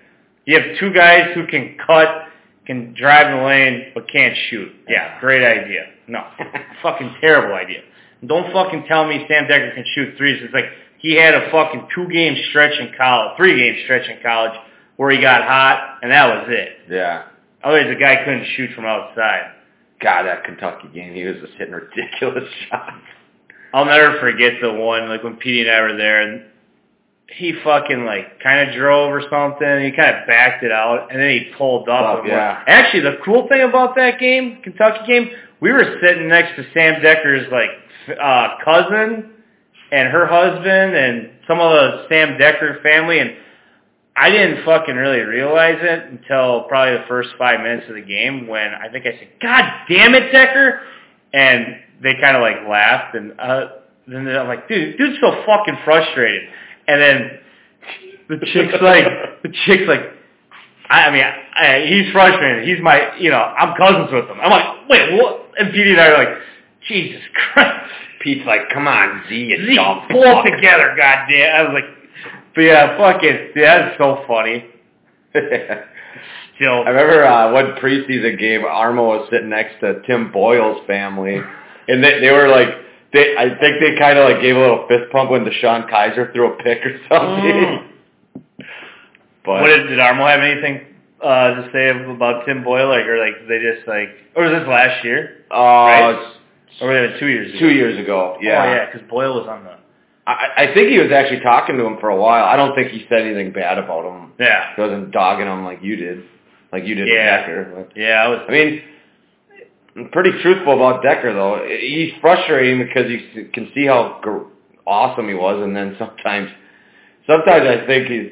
You have two guys who can cut, can drive in the lane, but can't shoot. Yeah, great idea. No, fucking terrible idea. Don't fucking tell me Sam Dekker can shoot threes. It's like he had a fucking two game stretch in college, three game stretch in college where he got hot, and that was it. yeah. Otherwise, the guy couldn't shoot from outside. God, that Kentucky game, he was just hitting ridiculous shots. I'll never forget the one, like when Petey and I were there, and he fucking like kind of drove or something. And he kind of backed it out, and then he pulled up. Yeah. went- Actually, the cool thing about that game, Kentucky game, we were sitting next to Sam Dekker's like uh, cousin and her husband and some of the Sam Dekker family, and I didn't fucking really realize it until probably the first five minutes of the game when I think I said, "God damn it, Dekker!" and they kind of like laughed, and uh, then I'm like, "Dude, dude's so fucking frustrated." And then the chick's like, the chick's like, I, I mean, I, he's frustrated. He's my, you know, I'm cousins with him. I'm like, wait, what? And Petey and I are like, Jesus Christ. Pete's like, come on, Z, you Z, dumb pull fuck." together, goddamn. I was like, but yeah, fucking, that's so funny. Still, I remember uh, one preseason game, Armo was sitting next to Tim Boyle's family, and they, they were like, they, I think they kind of like gave a little fist pump when DeShone Kizer threw a pick or something. but what did, did Armo have anything uh, to say about Tim Boyle? Like, or like, they just like, or was this last year? uh, right? Or were they two years ago? two years ago, yeah. Oh, yeah, because Boyle was on the, I, I think he was actually talking to him for a while. I don't think he said anything bad about him. yeah. He wasn't dogging him like you did, like you did with Yeah. Dekker. Like, Yeah, I was, I mean, I'm pretty truthful about Dekker though. He's frustrating because you can see how awesome he was, and then sometimes, sometimes I think he's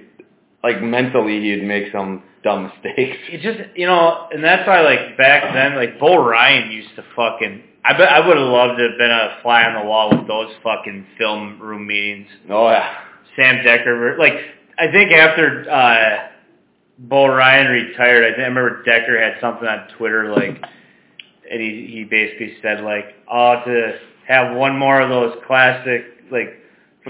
like mentally he'd make some dumb mistakes. it just, you know, and that's why, like, back then, like, Bo Ryan used to fucking, I bet I would have loved to have been a fly on the wall with those fucking film room meetings. Oh yeah, Sam Dekker, like, I think after, uh, Bo Ryan retired, I, think, I remember Dekker had something on Twitter, like, and he, he basically said, like, oh, to have one more of those classic, like,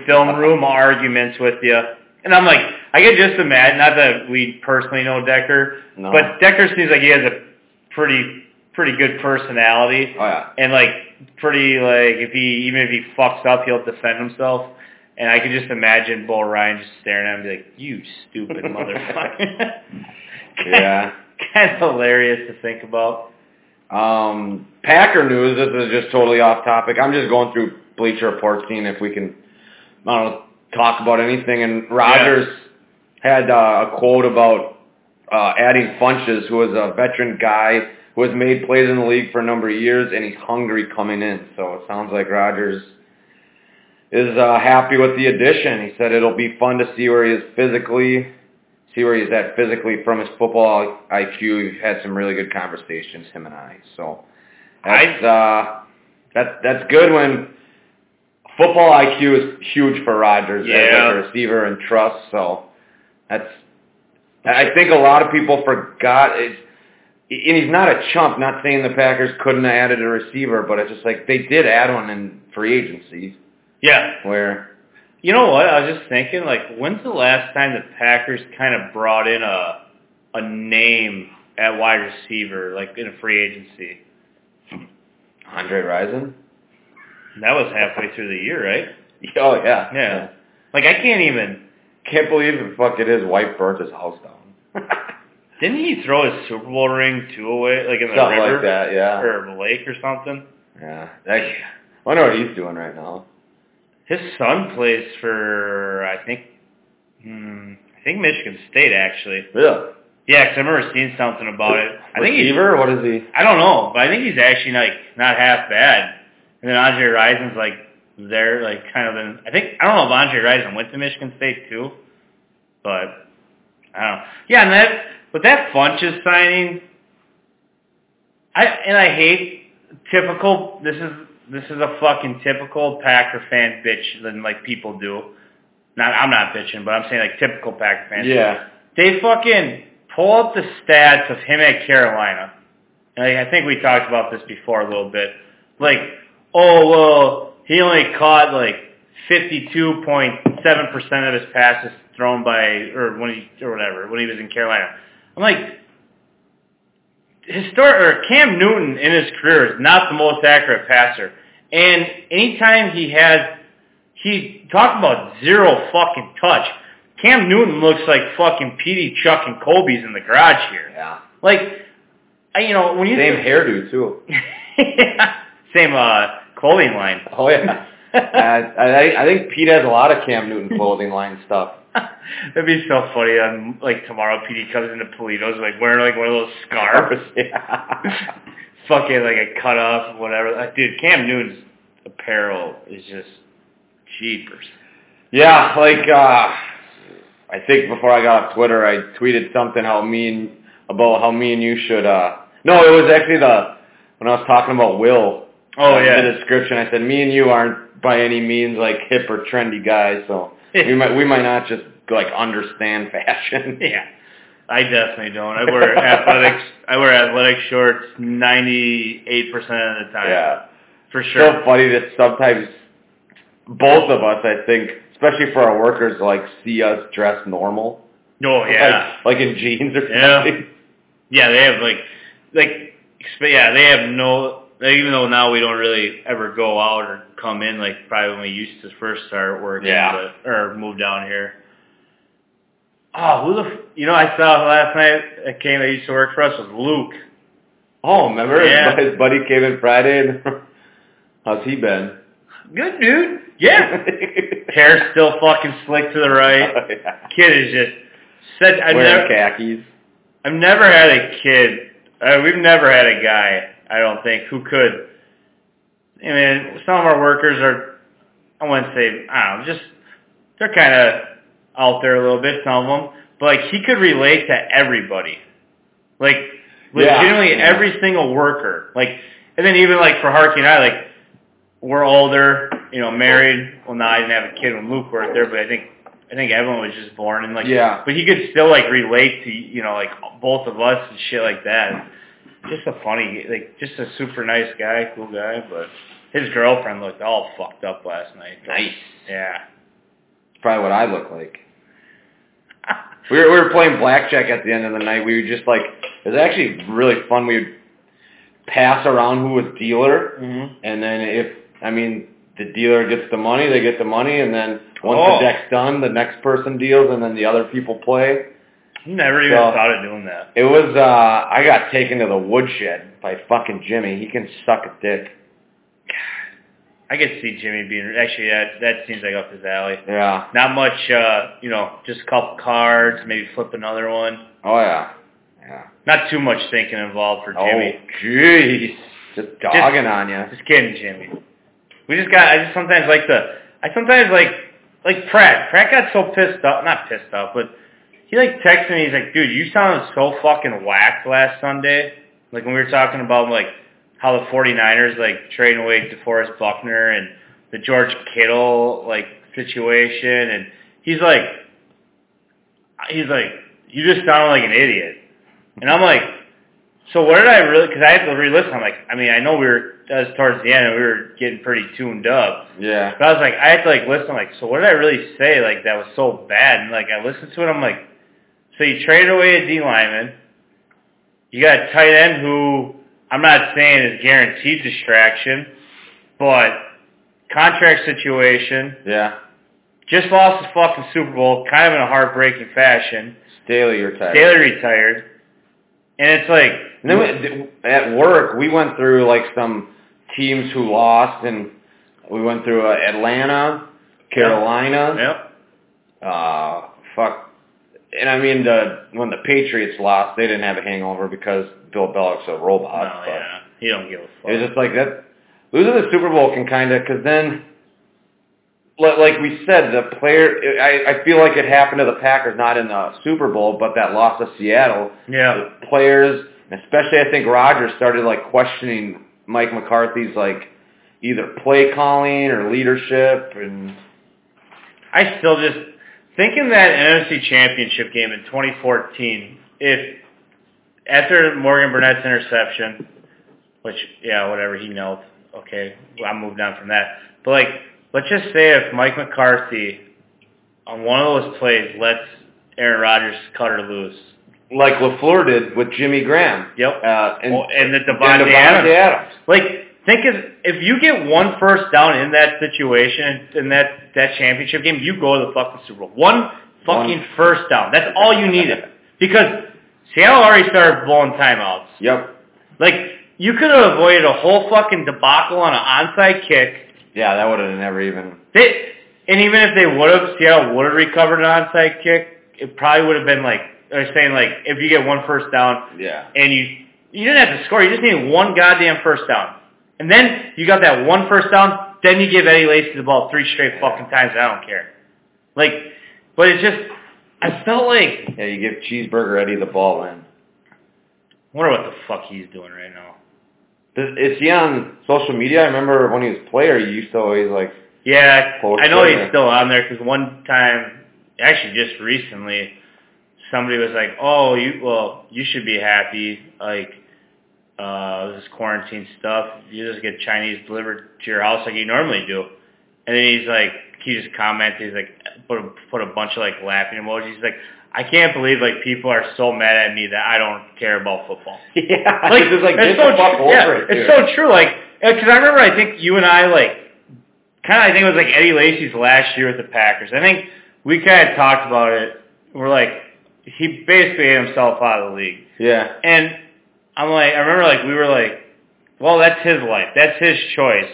film room arguments with you. And I'm like, I could just imagine, not that we personally know Dekker, no. but Dekker seems like he has a pretty, pretty good personality. oh yeah, And like, pretty, like, if he, even if he fucks up, he'll defend himself. And I could just imagine Bo Ryan just staring at him and be like, you stupid motherfucker. yeah. kind of hilarious to think about. Um, Packer news. This is just totally off topic. I'm just going through Bleacher Report, seeing if we can, I don't know, talk about anything. And Rodgers had uh, a quote about uh, adding Funchess, who is a veteran guy who has made plays in the league for a number of years, and he's hungry coming in. So it sounds like Rodgers is uh, happy with the addition. He said it'll be fun to see where he is physically, see where he's at physically from his football IQ. We've had some really good conversations, him and I. So that's uh, that that's good when football IQ is huge for Rodgers as Yeah. like a receiver and trust. So that's I think a lot of people forgot it. And he's not a chump. Not saying the Packers couldn't have added a receiver, but it's just like they did add one in free agency Yeah. where You know what? I was just thinking, like, when's the last time the Packers kind of brought in a a name at wide receiver, like in a free agency? Andre Rison. That was halfway through the year, right? Oh yeah, Yeah. Like, I can't even. Can't believe it fucking It is. wife burnt his house down. Didn't he throw his Super Bowl ring two away, like in the river like that, yeah. or the lake or something? Yeah. Like, I wonder what he's doing right now. His son plays for, I think, hmm, I think Michigan State actually. Really? Yeah, 'cause I remember seeing something about it. I think he's, Receiver? What is he? I don't know, but I think he's actually like not half bad. And then Andre Rison's like there, like kind of in. I think I don't know if Andre Rison went to Michigan State too, but I don't know. Yeah, and that with that Funchess signing, I and I hate typical. This is this is a fucking typical Packer fan bitch than like people do. Not I'm not bitching, but I'm saying like typical Packer fans. Yeah. They fucking pull up the stats of him at Carolina. And I I think we talked about this before a little bit. Like, oh well, he only caught like 52.7% of his passes thrown by, or when he, or whatever, when he was in Carolina. I'm like, historic, or Cam Newton in his career is not the most accurate passer. And anytime he has, he talked about zero fucking touch. Cam Newton looks like fucking Petey, Chuck, and Kobe's in the garage here. Yeah. Like, I, you know, when you Same hairdo, too. same uh clothing line. Oh, yeah. I, I think Pete has a lot of Cam Newton clothing line stuff. That'd be so funny. On like tomorrow, PD comes into Politos like wearing like one of those scarves, yeah. fucking like a cut off, whatever. Like, dude, Cam Newton's apparel is just cheapers. Yeah, like, uh, I think before I got off Twitter, I tweeted something how me and, about how me and you should, uh, no, it was actually the, when I was talking about Will. Oh um, in yeah, The description, I said, me and you aren't by any means like hip or trendy guys, so we might, we might not just like understand fashion. yeah. I definitely don't. I wear athletics. I wear athletic shorts ninety eight percent of the time. Yeah. for sure. so funny that sometimes both of us, I think, especially for our workers, like see us dress normal. oh yeah. Like, like in jeans or Yeah. something. Yeah, they have like, like, yeah, they have no. Like, even though now we don't really ever go out or come in like probably when we used to first start working, Yeah. but, or move down here. Oh, who the? f- You know, I saw last night. That came. That used to work for us was Luke. Oh, remember Yeah. his, his buddy came in Friday and how's he been? Good dude. Yeah. Hair still fucking slick to the right. Oh, yeah. Kid is just. Said I've Wearing never. khakis. I've never had a kid. Uh, we've never had a guy. I don't think who could. I mean, some of our workers are. I wouldn't say. I don't know. Just they're kind of out there a little bit. Some of them, but like he could relate to everybody. Like legitimately Yeah. every single worker. Like, and then even like for Harky and I, like we're older, you know, married. Well, no, I didn't have a kid when Luke worked there, but I think I think Evan was just born and like, Yeah. But he could still like relate to you know like both of us and shit like that. Just a funny, like just a super nice guy, cool guy. But his girlfriend looked all fucked up last night. Nice. Yeah. It's probably what I look like. We were, we were playing blackjack at the end of the night. We were just like, it was actually really fun. We would pass around who was dealer, hmm and then if, I mean, the dealer gets the money, they get the money, and then once Oh. the deck's done, the next person deals, and then the other people play. Never even So- thought of doing that. It was, uh, I got taken to the woodshed by fucking Jimmy. He can suck a dick. I could see Jimmy being actually that that seems like up his alley. Yeah. Not much, uh, you know, just a couple cards, maybe flip another one. Oh, yeah. Yeah. Not too much thinking involved for Jimmy. Oh, jeez. Just dogging on you. Just kidding, Jimmy. We just got. I just sometimes like the, I sometimes like like Pratt. Pratt got so pissed off. Not pissed off, but he like texted me. He's like, "Dude, you sounded so fucking whacked last Sunday." Like when we were talking about like how the 49ers like trading away DeForest Buckner and the George Kittle like situation, and he's like, he's like, you just sound like an idiot, and I'm like. So what did I really? Because I have to re-listen. I'm like, I mean, I know we were that was towards the end, and we were getting pretty tuned up. Yeah. But I was like, I had to like listen. Like, so what did I really say? Like that was so bad. And like I listened to it. I'm like, so you traded away a D lineman. You got a tight end who I'm not saying is guaranteed distraction, but contract situation. Yeah. Just lost the fucking Super Bowl, kind of in a heartbreaking fashion. Staley, you're. Staley retired. And it's like, And then we, at work, we went through like some teams who lost, and we went through uh, Atlanta, Carolina, yep, uh, fuck. And I mean, the when the Patriots lost, they didn't have a hangover because Bill Belichick's a robot. no, but yeah, he don't give a fuck. It's just like that. Losing the Super Bowl can kind of, because then, like we said, the player. I, I feel like it happened to the Packers, not in the Super Bowl, but that loss to Seattle. yeah, The players, especially I think Rodgers started like questioning Mike McCarthy's like either play calling or leadership, and I still just thinking that NFC Championship game in 2014. If after Morgan Burnett's interception, which yeah, whatever he knelt. Okay, I moved on from that. But like, let's just say if Mike McCarthy on one of those plays lets Aaron Rodgers cut her loose. like Lafleur did with Jimmy Graham. Yep. Uh, and, Oh, and the Davante Davante Adams. Adams. Like, think if if you get one first down in that situation in that that championship game, you go to the fucking Super Bowl. One fucking One. first down. That's all you needed because Seattle already started blowing timeouts. Yep. Like, you could have avoided a whole fucking debacle on an onside kick. Yeah, that would have never even. They, and even if they would have, Seattle would have recovered an onside kick. It probably would have been like they're saying like if you get one first down, Yeah. and you you didn't have to score. You just needed one goddamn first down. And then you got that one first down. Then you give Eddie Lacy the ball three straight fucking times. I don't care. Like, but it's just I felt like Yeah, you give Cheeseburger Eddie the ball in. I wonder what the fuck he's doing right now. Does- Is he on social media? I remember when he was a player, he used to always like. Yeah, I know there. he's still on there because one time, actually just recently, somebody was like, "Oh, you well, you should be happy. Like, uh, this quarantine stuff. You just get Chinese delivered to your house like you normally do." And then he's like, he just commented, he's like, put a, put a bunch of like laughing emojis. He's like, "I can't believe like people are so mad at me that I don't care about football." Yeah, like, it's like it's so the fuck true. over yeah, it. it's so true. Like, because I remember, I think you and I like, kind of, I think it was like Eddie Lacy's last year with the Packers. I think we kind of talked about it. We're like, he basically ate himself out of the league, Yeah. and I'm like, I remember like we were like, well, that's his life, that's his choice,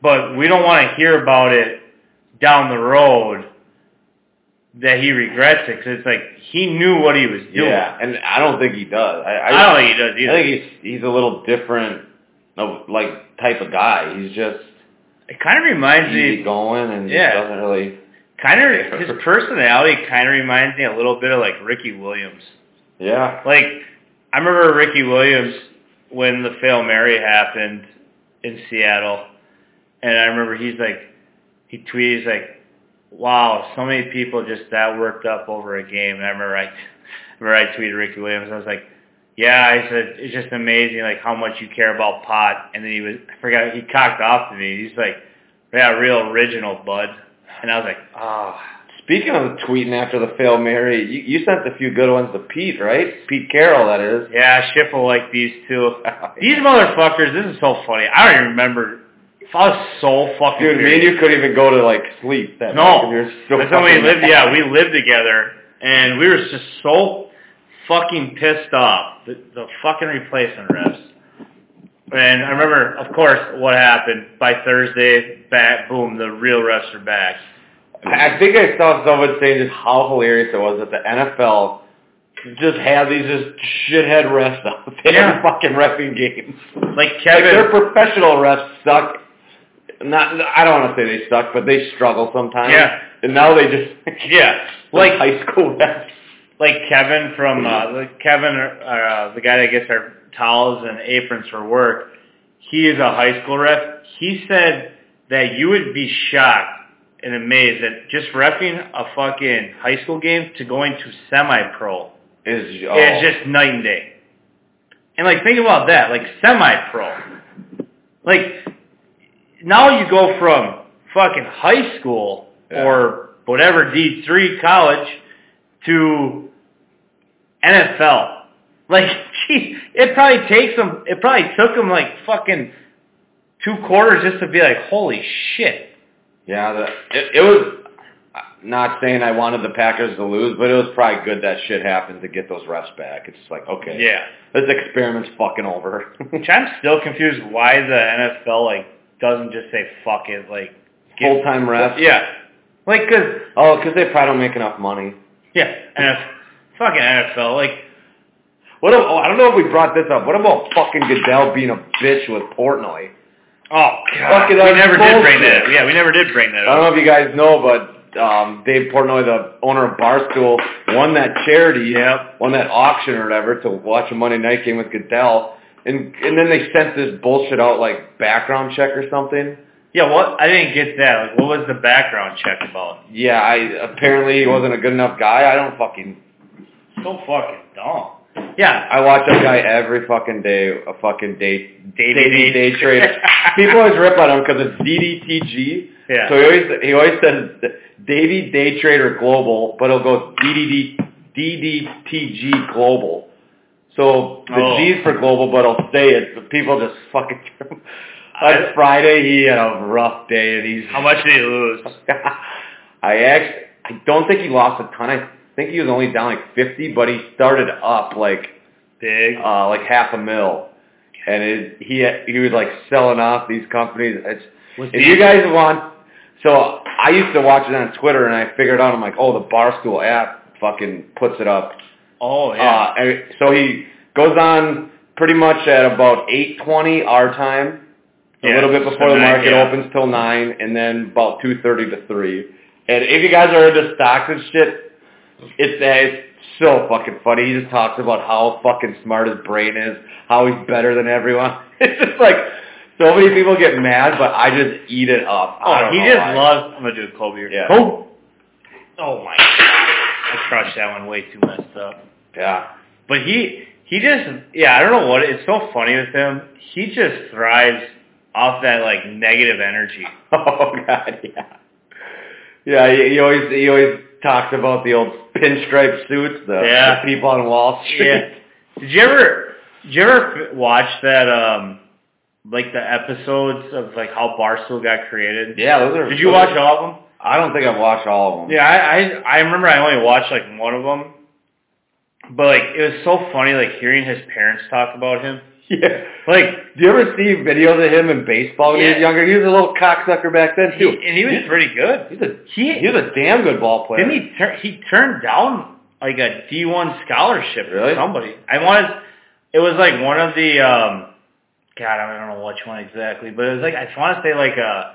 but we don't want to hear about it down the road that he regrets it because it's like he knew what he was doing. Yeah, and I don't think he does. I, I, I don't think he does either. I think he's he's a little different, of like type of guy. He's just It kind of reminds me, going and Yeah. doesn't really. kind of his personality kind of reminds me a little bit of like Ricky Williams. Yeah. Like I remember Ricky Williams when the fail Mary happened in Seattle, and I remember he's like he tweeted he's like, "Wow, so many people just that worked up over a game." And I remember I, remember I tweeted Ricky Williams. I was like, "Yeah," I said, "It's just amazing like how much you care about pot." And then he was I forgot he cocked off to me. He's like, "Yeah, real original, bud." And I was like, "Ah." Speaking of tweeting after the fail Mary, you, you sent a few good ones to Pete, right? Pete Carroll, that is. Yeah, Schiff will like these two. These motherfuckers, this is so funny. I don't even remember. I was so fucking Dude, me and you couldn't even go to like sleep that night. No, 'cause we were so that's we lived. Yeah, we lived together, and we were just so fucking pissed off. The, the fucking replacement refs. And I remember, of course, what happened. By Thursday, back, boom, the real refs are back. I think I saw someone saying just how hilarious it was that the NFL just had these just shithead refs out there Yeah. fucking refing games. Like Like Kevin, their professional refs suck. Not, I don't want to say they suck, but they struggle sometimes. Yeah. And now they just yeah, like like high school refs. like Kevin from uh, the Kevin, uh, the guy that gets our towels and aprons for work. He is a high school ref. He said that you would be shocked and amazed that just refing a fucking high school game to going to semi-pro Is oh, is just night and day. And like think about that, like semi-pro. Like now you go from fucking high school Yeah. or whatever D3 college to NFL. Like, gee, it probably takes them. It probably took them like fucking two quarters just to be like, holy shit. Yeah, the, it, it was. not saying I wanted the Packers to lose, but it was probably good that shit happened to get those refs back. It's just like, okay, Yeah. this experiment's fucking over. Which I'm still confused why the NFL like doesn't just say fuck it, like get- Full-time refs? Yeah, like cause oh, because they probably don't make enough money. yeah, NFL, fucking NFL, like What? If, oh, I don't know if we brought this up. What about fucking Goodell being a bitch with Portnoy? Oh god, Fucking we never did bring that. bullshit. Yeah, we never did bring that I don't know if you guys know, but um, Dave Portnoy, the owner of Barstool, won that charity, Yep. won that auction or whatever to watch a Monday night game with Goodell, and and then they sent this bullshit out like background check or something. Yeah, what? I didn't get that. Like, what was the background check about? Yeah, I apparently he wasn't a good enough guy. I don't fucking. So fucking dumb. Yeah, I watch that guy every fucking day. A fucking day Day- day day trader. People always rip on him because it's DDTG. Yeah. So he always he always says Davy Day Trader Global, but he'll go DDD DDTG Global. So the Oh. G's for global, but I'll say it. But people just fucking. On Friday, he had a rough day, and he's. How much did he lose? I actually, I don't think he lost a ton. I think he was only down like fifty, but he started up like Big. uh, like half a mil, and it, he he was like selling off these companies. It's, Was if you guys want, so I used to watch it on Twitter, and I figured out I'm like, oh, the Barstool app fucking puts it up. Oh yeah. Uh, and so he goes on pretty much at about 8:20 our time, a Yeah, little bit before the market yeah. opens till nine, and then about 2:30 to three. And if you guys are into stocks and shit, it's uh, it's so fucking funny. He just talks about how fucking smart his brain is, how he's better than everyone. It's just like so many people get mad, but I just eat it up. I oh, don't he know just why. loves. I'm gonna do a Kobe. here. Yeah. Kobe. Oh my. God! I crushed that one way too messed up. Yeah. But he he just yeah, I don't know what it's so funny with him. He just thrives off that like negative energy. Oh god, yeah. Yeah, he, he always he always talks about the old pinstripe suits, the, Yeah. the people on Wall Street. Yeah. Did you ever did you ever watch that um like the episodes of like how Barstool got created? Yeah, those are. Did you watch all of them? I don't think I've watched all of them. Yeah, I, I I remember I only watched like one of them, but like it was so funny like hearing his parents talk about him. Yeah. Like Do you ever see videos of him in baseball when he was Yeah. younger? He was a little cocksucker back then he, too. and he was pretty good. He's a He he was a damn good ball player. didn't he turn he turned down like a D one scholarship Really? from somebody. I wanted it was like one of the um God I don't know which one exactly, but it was like I want to say like a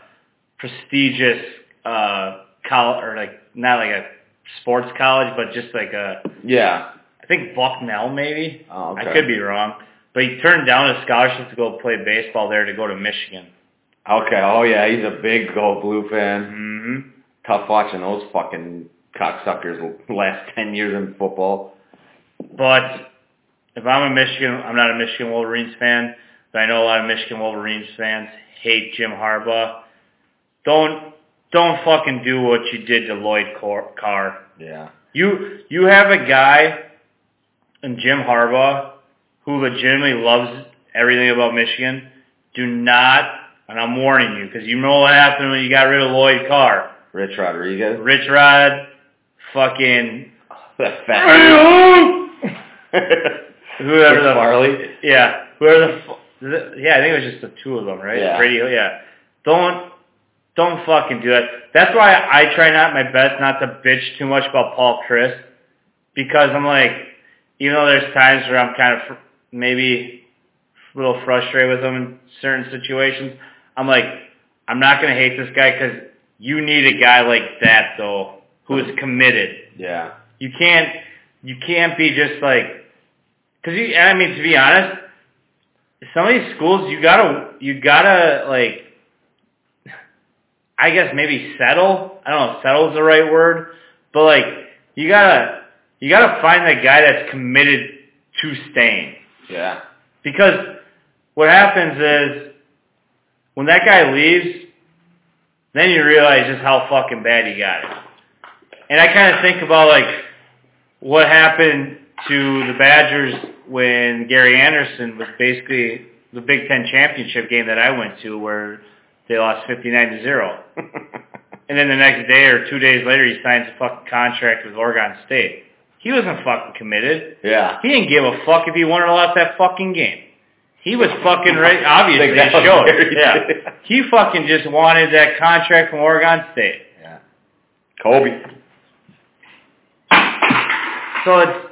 prestigious uh college or like not like a sports college, but just like a Yeah. I think Bucknell maybe. Oh, okay. I could be wrong. But he turned down a scholarship to go play baseball there to go to Michigan. Okay. Oh yeah, he's a big Go Blue fan. Mm-hmm. Tough watching those fucking cocksuckers last ten years in football. But if I'm a Michigan, I'm not a Michigan Wolverines fan, but I know a lot of Michigan Wolverines fans hate Jim Harbaugh. Don't don't fucking do what you did to Lloyd Carr. Yeah. You you have a guy in Jim Harbaugh who legitimately loves everything about Michigan. Do not, and I'm warning you because you know what happened when you got rid of Lloyd Carr. Rich Rodriguez. Rich Rod, fucking that fat. whoever the Farley. yeah, whoever the, yeah, I think it was just the two of them, right? Yeah. Brady, yeah. Don't don't fucking do that. That's why I try not my best not to bitch too much about Paul Chryst because I'm like, even though there's times where I'm kind of maybe a little frustrated with him in certain situations, I'm like, I'm not gonna hate this guy because you need a guy like that though who is committed. Yeah. You can't you can't be just like because you. I mean, to be honest, some of these schools you gotta you gotta like. I guess maybe settle. I don't know. if Settle is the right word, but like you gotta you gotta find the guy that's committed to staying Yeah. because what happens is when that guy leaves, then you realize just how fucking bad he got it. And I kind of think about like what happened to the Badgers when Gary Anderson was basically the Big Ten championship game that I went to where they lost 59 to 0. and then the next day or two days later he signs a fucking contract with Oregon State. He wasn't fucking committed. Yeah. He didn't give a fuck if he won or lost that fucking game. He was fucking ready. Obviously, that it showed. Yeah. He fucking just wanted that contract from Oregon State. Yeah. Kobe. So it's,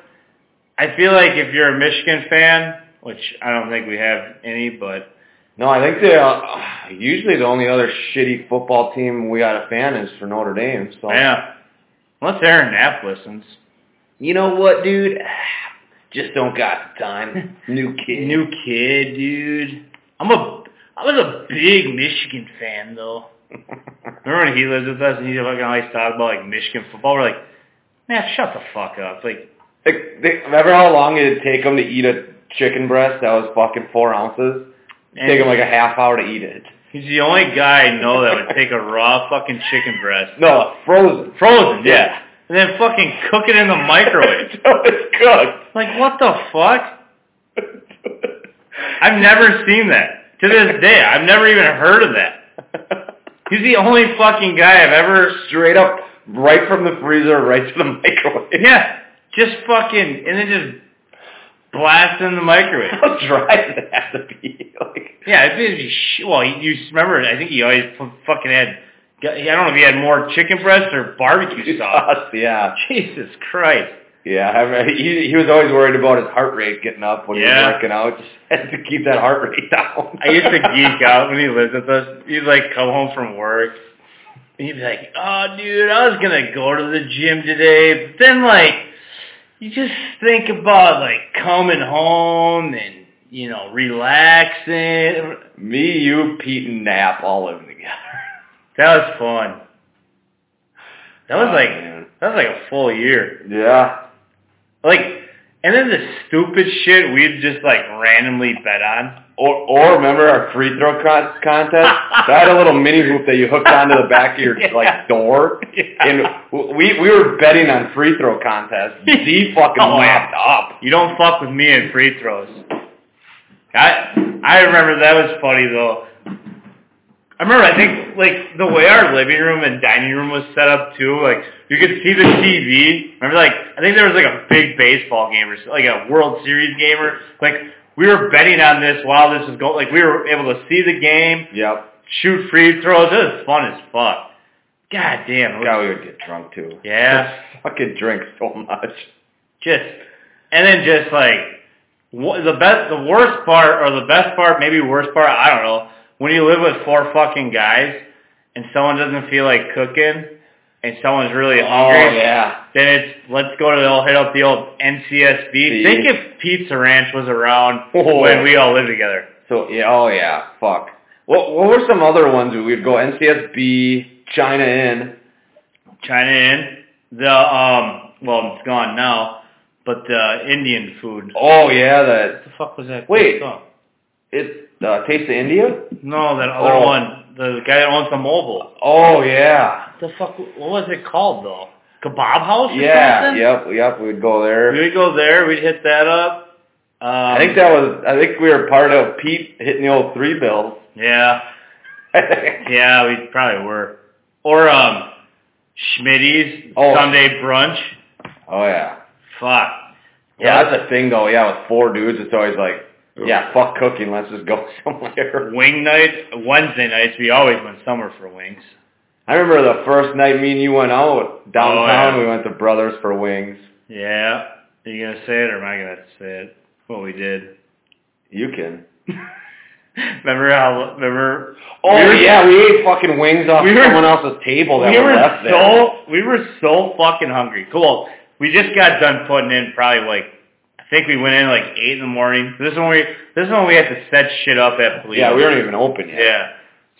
I feel like if you're a Michigan fan, which I don't think we have any, but No, I think the uh, usually the only other shitty football team we got a fan is for Notre Dame. So yeah, unless Aaron Knapp listens. You know what, dude? Just don't got the time. New kid. New kid, dude. I'm a, I was a big Michigan fan though. Remember when he lived with us and he fucking always talked about like Michigan football? We're like, man, shut the fuck up. Like, Like, they, remember how long it'd take him to eat a chicken breast that was fucking four ounces? It'd take him like a half hour to eat it. he's the only guy I know that would take a raw fucking chicken breast, No, frozen. frozen, yeah, and then fucking cook it in the microwave. so it's cooked. Like, what the fuck? I've never seen that. To this day, I've never even heard of that. He's the only fucking guy I've ever. Straight up, right from the freezer, right to the microwave. Yeah, just fucking, and then just blast in the microwave. How dry does it have to be? Like, Yeah, it'd be sh- well. You you remember? I think he always fucking had. I don't know if he had more chicken breast or barbecue sauce. yeah. Jesus Christ! Yeah, I mean, he, he was always worried about his heart rate getting up when he was working out. Just had to keep that heart rate down. I used to geek out when he lived with us. He'd like come home from work. And he'd be like, "Oh, dude, I was gonna go to the gym today, but then like, you just think about like coming home and you know relaxing. Me, you, Pete, and Knapp all living together. That was fun. That was Oh, like man. that was like a full year. Yeah. Like, and then the stupid shit we'd just like randomly bet on. Or, or remember our free throw con- contest? I had a little mini hoop that you hooked onto the back of your Yeah. like door, Yeah. and we we were betting on free throw contests. Z fucking Oh, up. You don't fuck with me in free throws. I I remember that was funny though. I remember I think like the way our living room and dining room was set up too, like you could see the TV. Remember like I think there was like a big baseball game or like a World Series game or like we were betting on this while this was going like we were able to see the game, Yep. shoot free throws. It was fun as fuck. God damn. God, we would get drunk too. Yeah. Just fucking drink so much. just and then just like the best the worst part or the best part maybe worst part i don't know when you live with four fucking guys and someone doesn't feel like cooking and someone's really Oh hungry yeah. then it's let's go to the old hit up the old ncsb See? think if pizza ranch was around Oh. when we all lived together So yeah, oh yeah, fuck. What what were some other ones? We'd go NCSB, China Inn. China Inn the um well it's gone now but the indian food Oh yeah, that what the fuck was that Wait. it's uh, Taste of India. no that other Oh. one the guy that owns the mobile Oh yeah, the fuck? What was it called though? Kebab house? Or yeah, something? yep, yep. We'd go there. We'd go there. We'd hit that up. Um, I think that was. I think we were part of Pete hitting the old three bills. Yeah, yeah, we probably were. Or um, Schmitty's Oh. Sunday brunch. oh yeah, Fuck. yeah. That's a thing though. Yeah, with four dudes, it's always like, yeah, fuck cooking. Let's just go somewhere. Wing night. Wednesday nights. We always went somewhere for wings. I remember the first night me and you went out downtown. Oh, yeah. We went to Brothers for wings. Yeah. Are you gonna say it or am I gonna say it? What we did. You can. remember how? Remember? Oh we were, yeah, we ate fucking wings off we were- someone else's table that we were left there. so we were so fucking hungry. Cool. We just got done putting in probably like I think we went in like eight in the morning. This is when we this is when we had to set shit up at police. Yeah, we weren't even open yet. Yeah.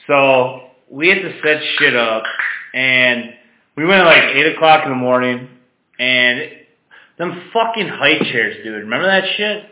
So we had to set shit up and we went at like eight o'clock in the morning and them fucking high chairs, dude. Remember that shit?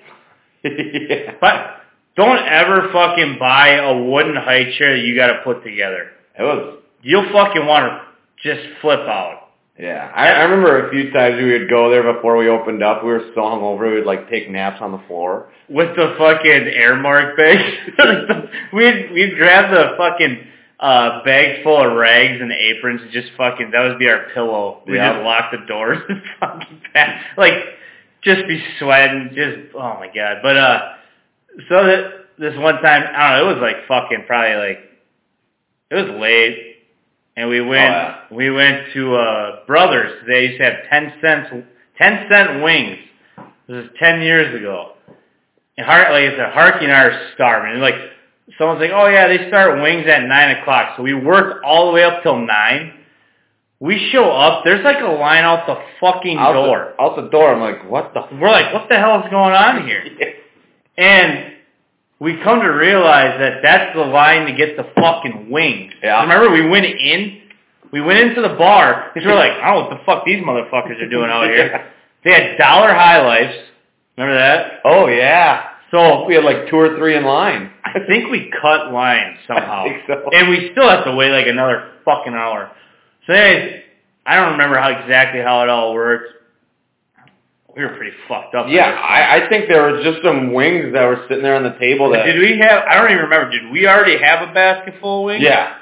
yeah. But don't ever fucking buy a wooden high chair that you gotta put together. It was You'll fucking wanna just flip out. Yeah, I, I remember a few times we would go there before we opened up. We were so hungover, we would like take naps on the floor. with the fucking Aramark bags. we'd we'd grab the fucking uh, bags full of rags and aprons, and just fucking that would be our pillow. We Yeah. just lock the doors and fucking pack, like just be sweating, just oh my god. But uh, so that this one time, I don't know, it was like fucking probably like it was late, and we went yeah. we went to uh Brothers. They used to have ten cents ten cent wings. This is ten years ago. And Har like it's a Harky and I are starving. And like someone's like, oh yeah, they start wings at nine o'clock. So we worked all the way up till nine. We show up. There's like a line out the fucking out door. The, out the door. I'm like, what the? We're like, what the hell is going on here? And we come to realize that that's the line to get the fucking wings. Yeah. Remember, we went in, we went into the bar because we're like, I don't know what the fuck these motherfuckers are doing out here. They had dollar high lifes. Remember that? Oh yeah. So We had like two or three in line. I think we cut lines somehow, I think so. and we still have to wait like another fucking hour. So, anyways, I don't remember how exactly how it all worked. We were pretty fucked up. Yeah, I, I think there was just some wings that were sitting there on the table that. Did we have? I don't even remember. Did we already have a basket full of wings? Yeah.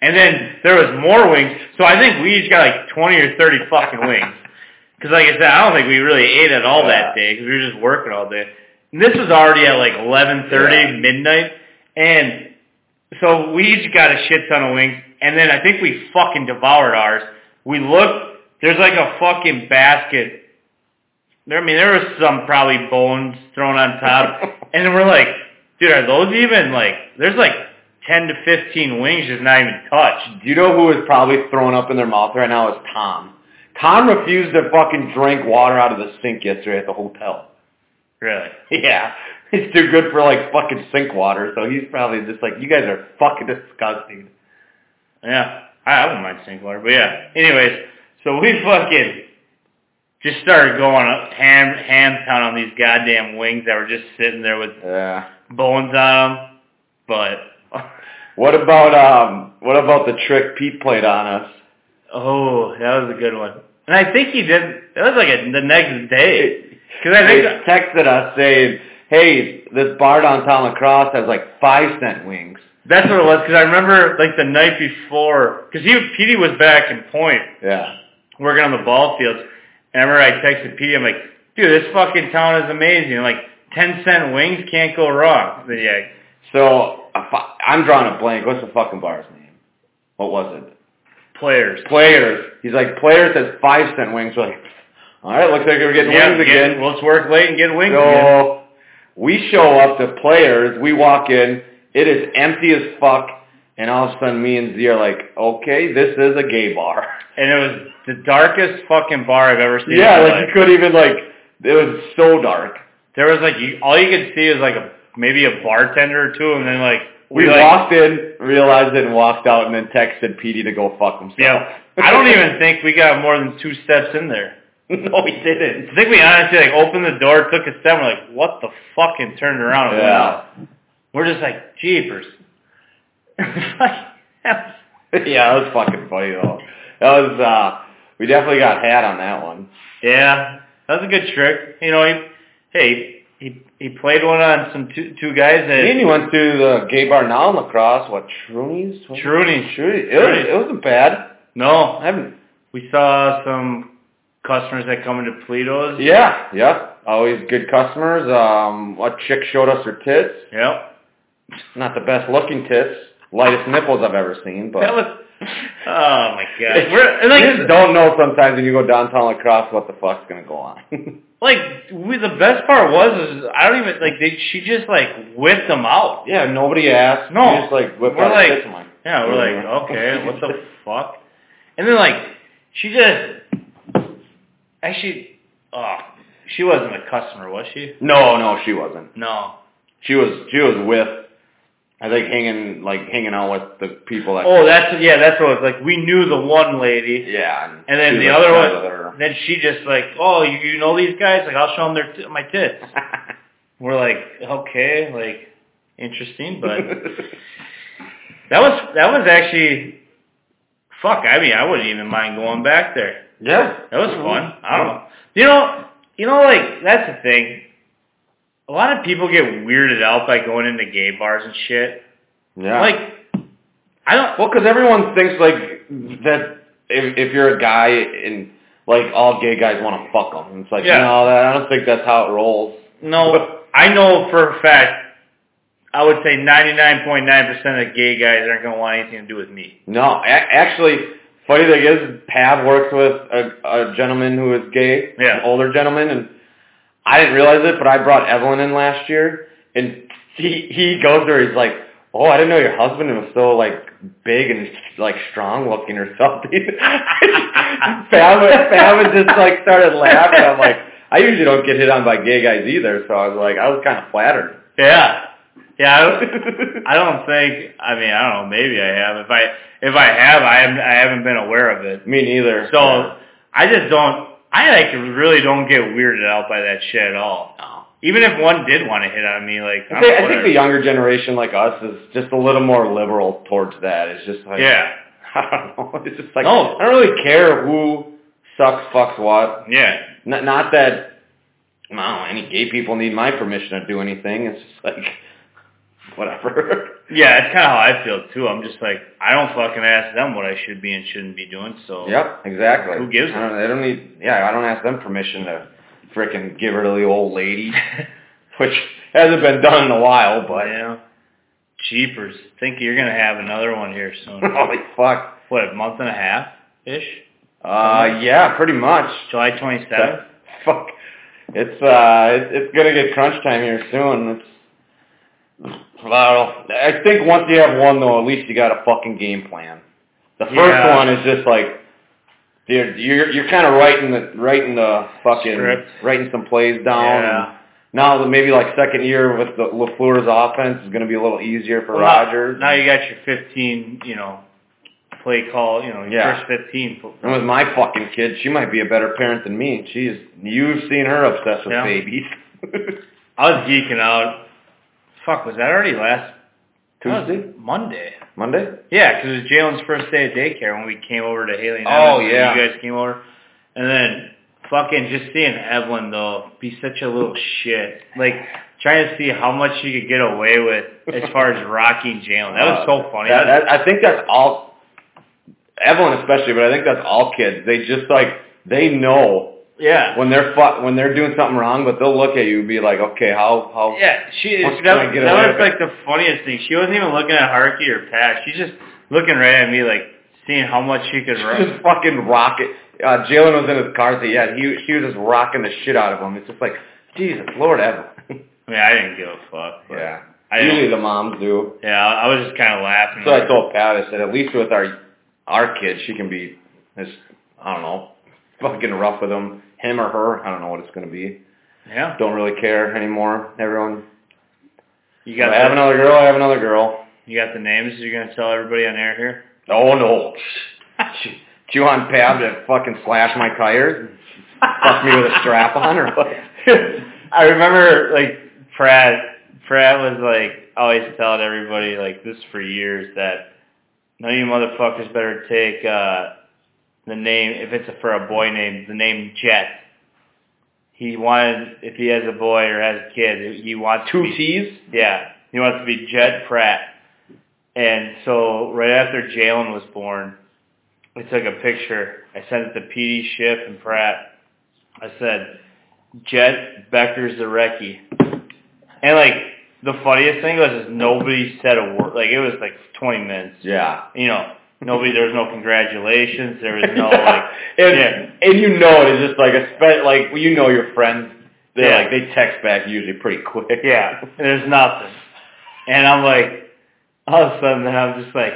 And then there was more wings. So I think we each got like twenty or thirty fucking wings. Because like I said, I don't think we really ate at all that day because we were just working all day. And this was already at like eleven thirty Yeah. midnight, and so we each got a shit ton of wings. And then I think we fucking devoured ours. We looked. There's like a fucking basket. There, I mean, there was some probably bones thrown on top, and then we're like, dude, are those even like? There's like ten to fifteen wings just not even touched. Do you know who is probably throwing up in their mouth right now? Is Tom. Tom refused to fucking drink water out of the sink yesterday at the hotel. Really? Yeah. It's too good for like fucking sink water, so he's probably just like, you guys are fucking disgusting. Yeah, I, I wouldn't mind sink water, but yeah. Anyways, so we fucking just started going up ham ham town on these goddamn wings that were just sitting there with Yeah. bones on them. But What about um what about the trick Pete played on us? oh, that was a good one. And I think he did. That was like a, the next day because I They think texted us saying, Hey, this bar downtown La Crosse has like five cent wings. that's what it was. Because I remember like the night before because he Petey was back in Point Yeah. working on the ball fields. And I remember I texted Petey, I'm like, dude, this fucking town is amazing. Like, 10 cent wings can't go wrong. But yeah, So I- I'm drawing a blank. What's the fucking bar's name? What was it? players. Players. He's like, players has five cent wings. We're like, all right, looks like we're getting Yeah, wings again. Well, let's work late and get wings again. So we show up to players. We walk in. It is empty as fuck. And all of a sudden, me and Z are like, okay, this is a gay bar. And it was the darkest fucking bar I've ever seen. yeah, like life. you couldn't even like. It was so dark. There was like, you, all you could see is like a, maybe a bartender or two, and then like, We like, walked in, realized it, and walked out, and then texted Petey to go fuck himself. Yeah. I don't even think we got more than two steps in there. no, we didn't. I think we honestly like opened the door, took a step, and we're like, what the fuck, and turned around and went Yeah. out. We're just like, jeepers. Yeah, that was fucking funny though. That was uh we definitely got had on that one. yeah, that was a good trick. You know, he, hey, he he played one on some two, two guys that And he went to the gay bar now in La Crosse, what, Truny's? Truny's. Truny's. It, was, it wasn't bad. No, I haven't we saw some customers that come into Toledo's. Yeah, yeah. Always good customers. Um a chick showed us her tits. Yep. Not the best looking tits. Lightest nipples I've ever seen, but That was. Oh my god. We're and, like you just don't know sometimes when you go downtown La Crosse what the fuck's gonna go on. like we, the best part was is I don't even like they, she just like whipped them out. yeah, nobody asked. No. You just like whip We're out like- like Yeah, we're like, okay, what the fuck? And then like she just actually oh she wasn't a customer, was she? No, no, she wasn't. No. She was she was with I think hanging like hanging out with the people that Oh, that's yeah, that's what it was like. We knew the one lady, yeah, and then the other one. Then she just like, oh, you, you know these guys? Like, I'll show them their t- my tits. We're like, okay, like interesting, but that was that was actually fuck. I mean, I wouldn't even mind going back there. yeah, That was fun. I don't know. You know, you know, like that's the thing. A lot of people get weirded out by going into gay bars and shit. Yeah, Like, I don't. Well, because everyone thinks like that if if you're a guy and like all gay guys want to fuck them, it's like Yeah. no, that, I don't think that's how it rolls. No, I know for a fact. I would say 99.9% of gay guys aren't going to want anything to do with me. No, a- actually, funny thing is, Pav works with a, a gentleman who is gay, Yeah. an older gentleman, and I didn't realize it, but I brought Evelyn in last year, and he he goes there, he's like, "Oh, I didn't know your husband was so like big and like strong looking or something." Pav, Pav just like started laughing. I'm like, I usually don't get hit on by gay guys either, so I was like, I was kind of flattered. Yeah. Yeah, I don't, I don't think. I mean, I don't know. Maybe I have. If I if I have, I haven't I haven't been aware of it. Me neither. So I just don't. I like really don't get weirded out by that shit at all. No. Even if one did want to hit on me, like I I'm think, I think the younger generation like us is just a little more liberal towards that. It's just like yeah, I don't know. It's just like No. I don't really care who sucks fucks what. yeah, Not, not that I don't know, any gay people need my permission to do anything. It's just like whatever. yeah. It's kind of how I feel too. I'm just like I don't fucking ask them what I should be and shouldn't be doing. So yep, exactly. Who gives I don't, I don't need. Yeah, I don't ask them permission to frickin' give her to the old lady, which hasn't been done in a while. But yeah. Jeepers, think you're gonna have another one here soon. holy fuck. what, a month and a half ish? Uh, yeah, pretty much. July 27th. Fuck. It's uh, it, it's gonna get crunch time here soon. It's well, I think once you have one though, at least you got a fucking game plan. The first Yeah. one is just like, dude, you're you're kind of writing the writing the fucking Script. writing some plays down. Yeah. Now that maybe like second year with the LaFleur's offense is gonna be a little easier for Well, now- Now you got your 15, you know, play call, you know, your Yeah. first 15. and with my fucking kid, she might be a better parent than me. She's you've seen her obsessed with Yeah. babies. I was geeking out. Fuck, was that already last Tuesday, Monday? Monday. Yeah, because it was Jalen's first day at daycare when we came over to Haley and Oh, yeah. You guys came over. And then fucking just seeing Evelyn, though, be such a little shit. Like, trying to see how much she could get away with as far as rocking Jalen. That was so uh, funny. That- That- that- I think that's all, Evelyn especially, but I think that's all kids. They just like they know yeah. when they're fu- when they're doing something wrong, but they'll look at you and be like, okay, how how Yeah, she that, that was like the funniest thing. She wasn't even looking at Harky or Pat. She's just looking right at me like seeing how much she could run. just fucking rock it. Uh, Jalen was in his car, so yeah, he he was just rocking the shit out of him. It's just like, Jesus, Lord Evan. I mean, I didn't give a fuck. yeah, I usually the moms do. Yeah, I was just kind of laughing. So I told Pat, I said, at least with our our kids, she can be this. I don't know, fucking rough with him, him or her. I don't know what it's gonna be. yeah, Don't really care anymore. Everyone, you got I have another girl. I have another girl. you got the names. You're gonna tell everybody on air here. Oh no, chew on Pab to fucking slash my tires, fuck me with a strap on or what? I remember like Pratt. Pratt was like always telling everybody like this for years that none of you motherfuckers better take uh the name if it's a, for a boy name the name Jet. He wanted if he has a boy or has a kid he wants Two to be, T's. yeah he wants to be Jet Pratt. And so right after Jalen was born, we took a picture. I sent it to Petey, Schiff, and Pratt. I said, Jet Becker's Zarecki. And like the funniest thing was is nobody said a word. Like it was like 20 minutes. Yeah. You know, nobody. There was no congratulations. There was no like. and yeah. and you know it is just like a spe- like you know your friends. They Yeah. like they text back usually pretty quick. Yeah, there's nothing. And I'm like, all of a sudden, then I'm just like,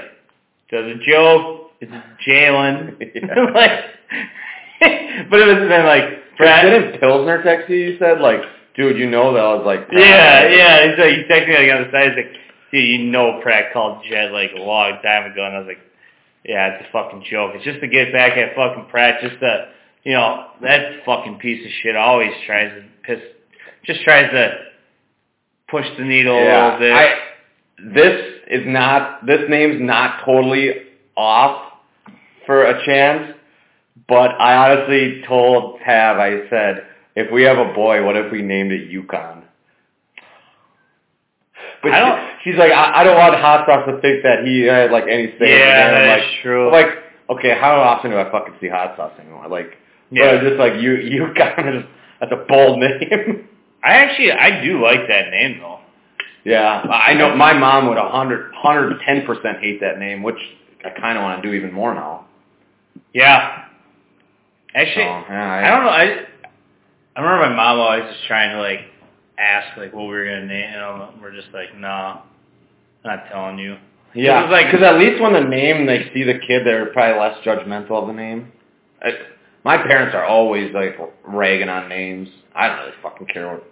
there's a joke. It's Jalen. Yeah. like, but it was then like, Brad, Didn't Pilsner text you? You said like, dude, you know that. I was like, yeah, yeah. He's like, he texted me like on the side. He's like, dude, you know, Pratt called Jet like a long time ago, and I was like, yeah, it's a fucking joke. It's just to get back at fucking Pratt. Just to, you know, that fucking piece of shit always tries to piss, just tries to push the needle a little bit. I, this is not. This name's not totally off for a chance. But I honestly told Tav, I said, if we have a boy, what if we named it Yukon? But I don't- she, she's like, I, I don't want hot sauce to think that he had like any say. Yeah, game. I'm that like, is true. I'm like, okay, how often do I fucking see hot sauce anymore? Like, Yeah. just like you, you kind of that's a bold name. I actually I do like that name though. yeah, I know my mom would a hundred, hundred ten percent hate that name, which I kind of want to do even more now. Yeah. Actually, So, yeah, I don't know. I I remember my mom always just trying to like ask like what we were gonna name, and we're just like, nah, not telling you. Yeah, was like- because at least when the name they see the kid, they're probably less judgmental of the name. I, my parents are always like ragging on names. I don't really fucking care what.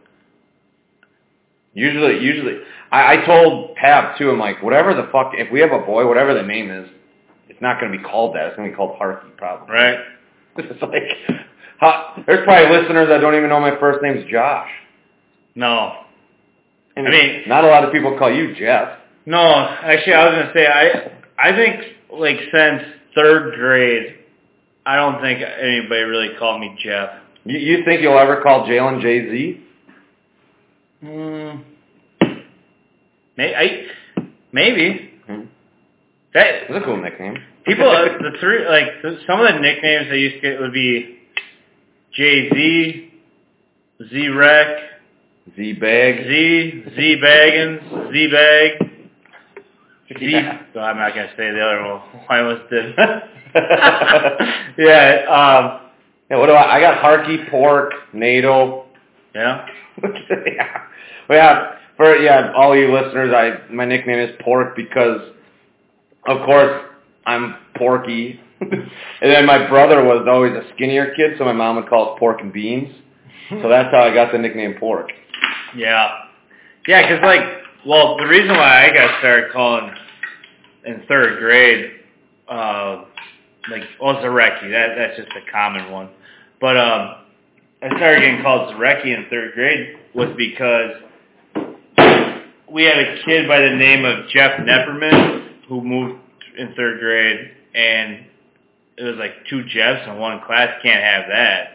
Usually, usually, I, I told Pab too. I'm like, whatever the fuck. If we have a boy, whatever the name is, it's not to be called that. It's to be called Harky, probably. Right? It's like, huh, there's probably listeners that don't even know my first name's Josh. No. I mean- not a lot of people call you Jeff. No, actually, I was gonna say I I think like since third grade, I don't think anybody really called me Jeff. You, you think you'll ever call Jalen Jay Z? Mm, may, I, maybe Hmm. that It's a cool nickname. people uh, the three like the, some of the nicknames they used to get would be Jay Z, Z Rec, Z Bag. Z Z Baggins, Z Bag. Z. Yeah. Oh, I'm not gonna say the other one. I almost did. yeah. Um. Yeah, what do I? I got Harky, Pork, NATO. Yeah. yeah. Well, yeah. For yeah, all you listeners, I my nickname is Pork because, of course, I'm Porky. and then my brother was always a skinnier kid, so my mom would call us Pork and Beans. So that's how I got the nickname Pork. Yeah. Yeah, 'cause like, well, the reason why I got started calling in third grade, uh, like, well, Zareki, that that's just a common one. But um, I started getting called Zareki in third grade was because we had a kid by the name of Jeff Nepperman who moved in third grade, and it was like two Jeffs in one class. Can't have that.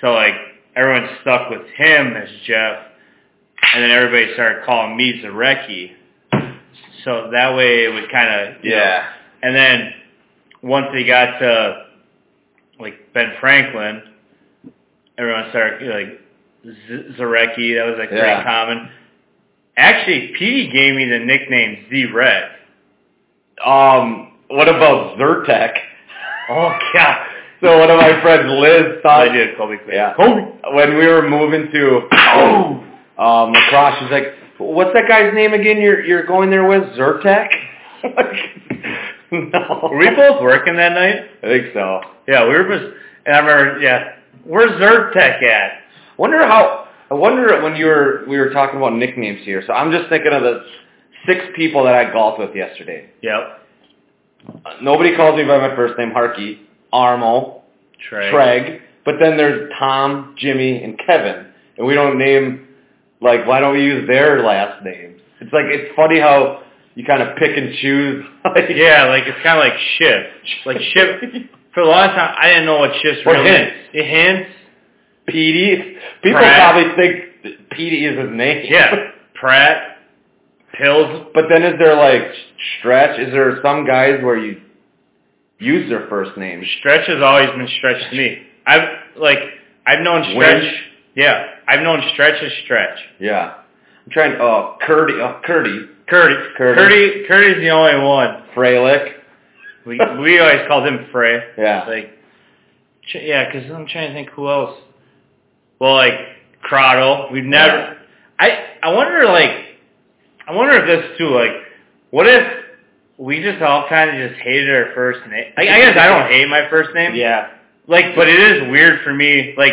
So like everyone stuck with him as Jeff, and then everybody started calling me Zareki. So that way it would kind of Yeah. and then once they got to like Ben Franklin, everyone started like Z- Zareki. That was like pretty common. Actually, Petey gave me the nickname Z-Rec. Um. What about Zyrtec? Oh God! So one of my friends, Liz, thought I did Kobe. Yeah. Kobe. when we were moving to Oh. Um, La Crosse, she's like, "What's that guy's name again? You're you're going there with Zyrtec?" no, Were we both working that night? I think so. Yeah, we were just. And I remember, yeah, where's Zyrtec at? Wonder how. I wonder when you were we were talking about nicknames here. So I'm just thinking of the six people that I golfed with yesterday. Yep. Uh, nobody calls me by my first name, Harky, Armo, Trey. Treg, but then there's Tom, Jimmy, and Kevin, and we don't name like why don't we use their last names? It's like it's funny how you kind of pick and choose. Like, Yeah, like it's kind of like shift. Like shift. For a long time, I didn't know what shift's Or real hints. name. Hints. Petey. People Pratt. probably think Petey is his name. Yeah. Pratt. Pills. But then is there like stretch? Is there some guys where you use their first name? Stretch has always been Stretch to me. I've like I've known Stretch. Winch? Yeah, I've known Stretch as Stretch. Yeah. I'm trying. Oh, Curdy. Oh, Curdy. Curdy. Curdy. Curdy. Curdy's the only one. Freilich. We we always called him Frey. Yeah. Like, yeah, because I'm trying to think who else. Well, like Crottle. We've never. Yeah. I I wonder like, I wonder if this too like, what if we just all kind of just hated our first name? I, I guess I don't hate my first name. Yeah. Like, but it is weird for me. Like,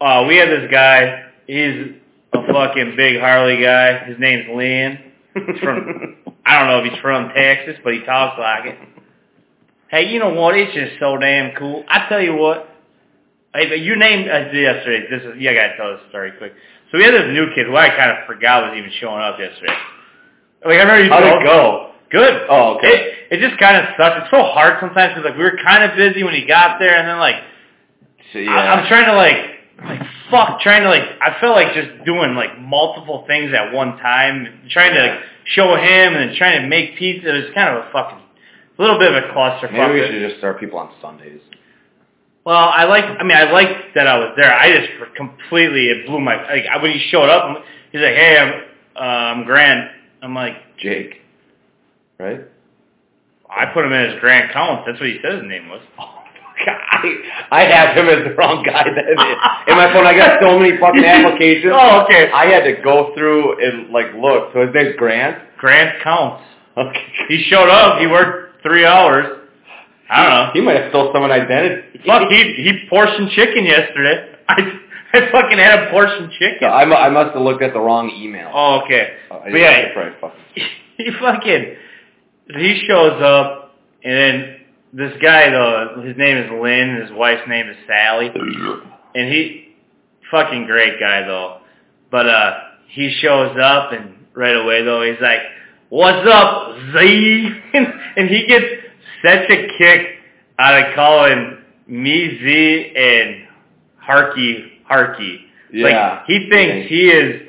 uh, we had this guy. He's a fucking big Harley guy. His name's Lynn. He's from. I don't know if he's from Texas, but he talks like it. Hey, you know what? It's just so damn cool. I tell you what. Hey, but you named uh, yesterday. This is. Yeah, I gotta tell this story quick. So we had this new kid who I kind of forgot was even showing up yesterday. Like I remember. he How'd it go? Good. Oh, okay. It, it just kind of sucks. It's so hard sometimes because like we were kind of busy when he got there, and then like So, I, I'm trying to like, like fuck trying to like I felt like just doing like multiple things at one time, trying to like, show him and trying to make pizza. It was kind of a fucking a little bit of a clusterfuck. Maybe we should just start people on Sundays. Well, I like. I mean, I liked that I was there. I just completely it blew my like when he showed up. He's like, "Hey, I'm uh, I'm Grant." I'm like, Jake, right? I put him in as Grant Counts. That's what he said his name was. I I have him as the wrong guy. Then in my phone, I got so many fucking applications. Oh, okay. I had to go through and like look. So his name's Grant. Grant Counts. Okay. He showed up. He worked three hours. I don't know. He might have stole someone's identity. Fuck, he he portioned chicken yesterday. I I fucking had a portion chicken. I, mu- I must have looked at the wrong email. Oh, okay. Oh, But yeah, have to probably fucking- he fucking he shows up and then this guy though his name is Lynn his wife's name is Sally. And he fucking great guy though. But uh he shows up and right away though he's like what's up Z? And, he gets such a kick out of calling me Z and Harky Harky. Yeah. like he thinks he is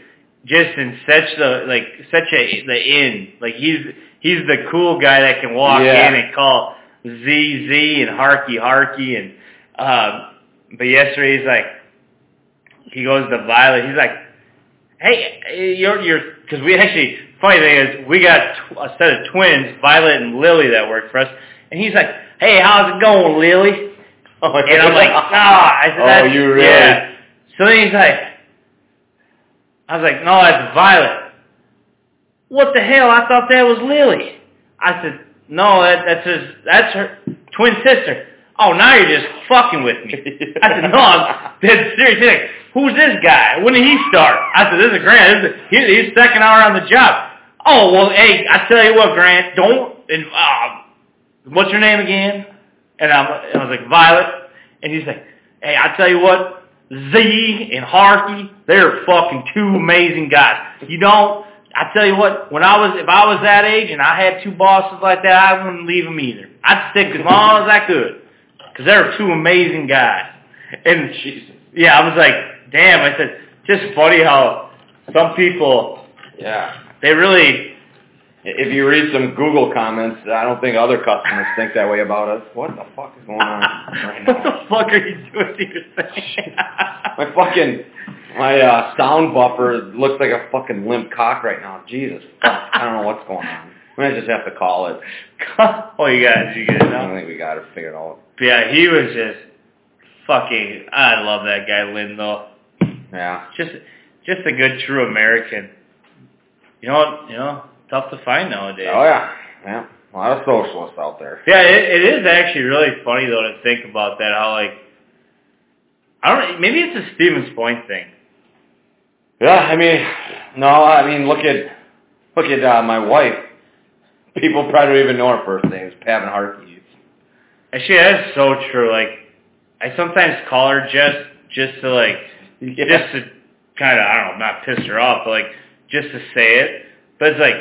just in such the like such a the in. Like he's he's the cool guy that can walk Yeah. in and call Z Z and Harky Harky and um but yesterday he's like he goes to Violet he's like hey you're you're because we actually funny thing is we got a set of twins Violet and Lily that work for us and he's like hey how's it going Lily Oh, and I'm like nah I said Oh, you really? yeah so then he's like I was like, no, that's Violet. What the hell? I thought that was Lily. I said, no, that, that's his, that's her twin sister. Oh, now you're just fucking with me. I said, no, I'm dead serious. He's like, who's this guy? When did he start? I said, this is Grant. This is, he's, he's second hour on the job. Oh, well, hey, I tell you what, Grant, don't, and, uh, what's your name again? And I'm, I was like, Violet. And he's like, hey, I tell you what, Z and Harky, they're fucking two amazing guys. You don't, I tell you what, when I was, if I was that age and I had two bosses like that, I wouldn't leave them either. I'd stick as long as I could. Cause they're two amazing guys. And Jesus. yeah, I was like, damn, I said, just funny how some people, Yeah. they really, If you read some Google comments, I don't think other customers think that way about us. What the fuck is going on right now? what the fuck are you doing to your thing? My fucking my uh, sound buffer looks like a fucking limp cock right now. Jesus, fuck. I don't know what's going on. We might just have to call it. oh, you got it, you get it I don't think we got it figured out. But yeah, he was just fucking. I love that guy, Lynn. Though, Yeah. just just a good true American. You know, what- you know, tough to find nowadays. Oh yeah. Yeah. A lot of socialists out there. Yeah, it, it is actually really funny though to think about that. How like, I don't. Maybe it's a Stevens Point thing. Yeah, I mean, no, I mean, look at look at uh, my wife. People probably don't even know her first name. It's Pavin Harkey. Actually, that's so true. Like, I sometimes call her just just to like Yeah. just to kind of I don't know, not piss her off, but like just to say it. But it's like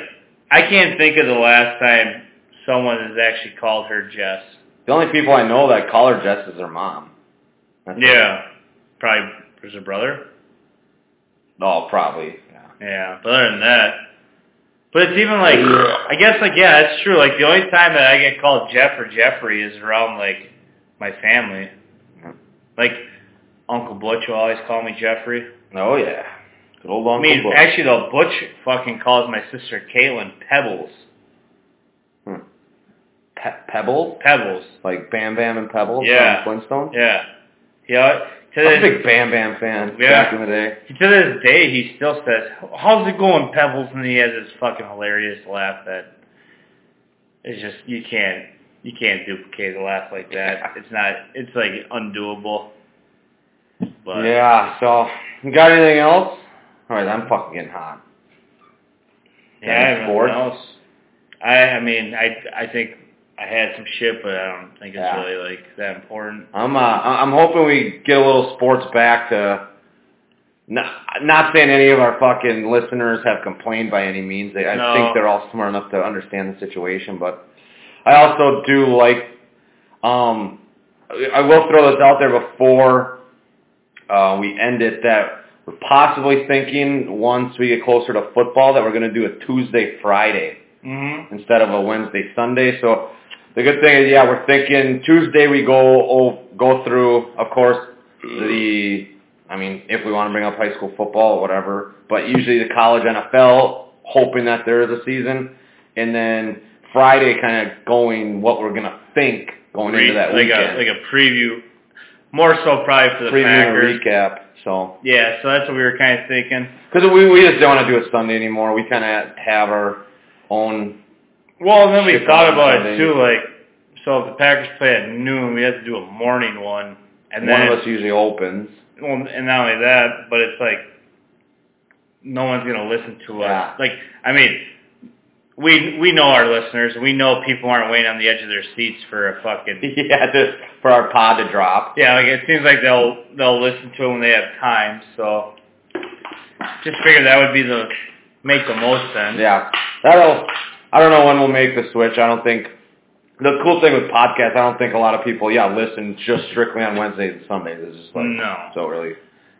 I can't think of the last time someone has actually called her Jess. The only people I know that call her Jess is her mom. That's. Yeah, probably was her brother. Oh, probably. Yeah. Yeah, but other than that, but it's even like I guess like yeah, it's true. Like the only time that I get called Jeff or Jeffrey is around like my family. Like Uncle Butch will always call me Jeffrey. Oh yeah. Good old Uncle I mean, Butch. actually, though, Butch fucking calls my sister Caitlin Pebbles. Hmm. Pe- Pebbles, Pebbles. like Bam Bam and Pebbles Yeah. from Flintstone. Yeah. Yeah. To I was a big Bam Bam fan Yeah. back in the day. to this day, he still says, "How's it going, Pebbles?" And he has this fucking hilarious laugh that it's just you can't you can't duplicate a laugh like that. It's not. It's like undoable. But yeah. So, you got anything else? All right, I'm fucking getting hot. yeah, sports? else. I I mean I I think I had some shit, but I don't think it's Yeah. really like that important. I'm uh, I'm hoping we get a little sports back to. Not, not saying any of our fucking listeners have complained by any means. They, I No. think they're all smart enough to understand the situation. But I also do like. Um, I will throw this out there before uh, we end it that we're possibly thinking once we get closer to football that we're going to do a Tuesday Friday Mm-hmm. instead of a Wednesday Sunday. So the good thing is, yeah, we're thinking Tuesday we go oh, go through, of course, the I mean, if we want to bring up high school football or whatever, but usually the college NFL, hoping that there is a season, and then Friday kind of going what we're gonna think going into that like weekend, a like a preview, more so probably for the preview Packers. recap. So Yeah, so that's what we were kind of thinking. because we we just don't want to do it Sunday anymore. We kind of have our own. Well, and then we thought about it too. Like, so if the Packers play at noon, we have to do a morning one, and one then of us usually opens. well, and not only that, but it's like no one's gonna listen to us. Yeah. Like, I mean, we we know our listeners. We know people aren't waiting on the edge of their seats for a fucking. yeah, just for our pod to drop. Yeah, like it seems like they'll they'll listen to it when they have time. So just figured that would be the make the most sense. Yeah, that'll. I don't know when we'll make the switch. I don't think. The cool thing with podcasts, I don't think a lot of people, yeah, listen just strictly on Wednesdays and Sundays. It's just like No. so really.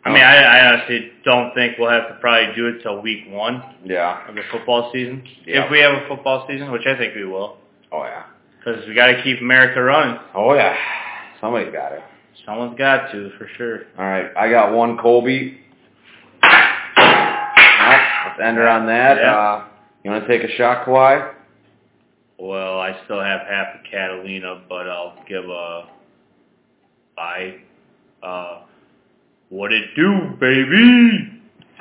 I mean, I, I honestly don't think we'll have to probably do it till week one yeah. of the football season, Yeah. if we have a football season, which I think we will, Oh yeah. because we got to keep America running. Oh yeah. Somebody's got it. Someone's got to for sure. All right, I got one Colby. Well, let's end her on that. Yeah. Uh, you want to take a shot, Kawhi? Well, I still have half a Catalina, but I'll give a bye. Uh, what it do, baby?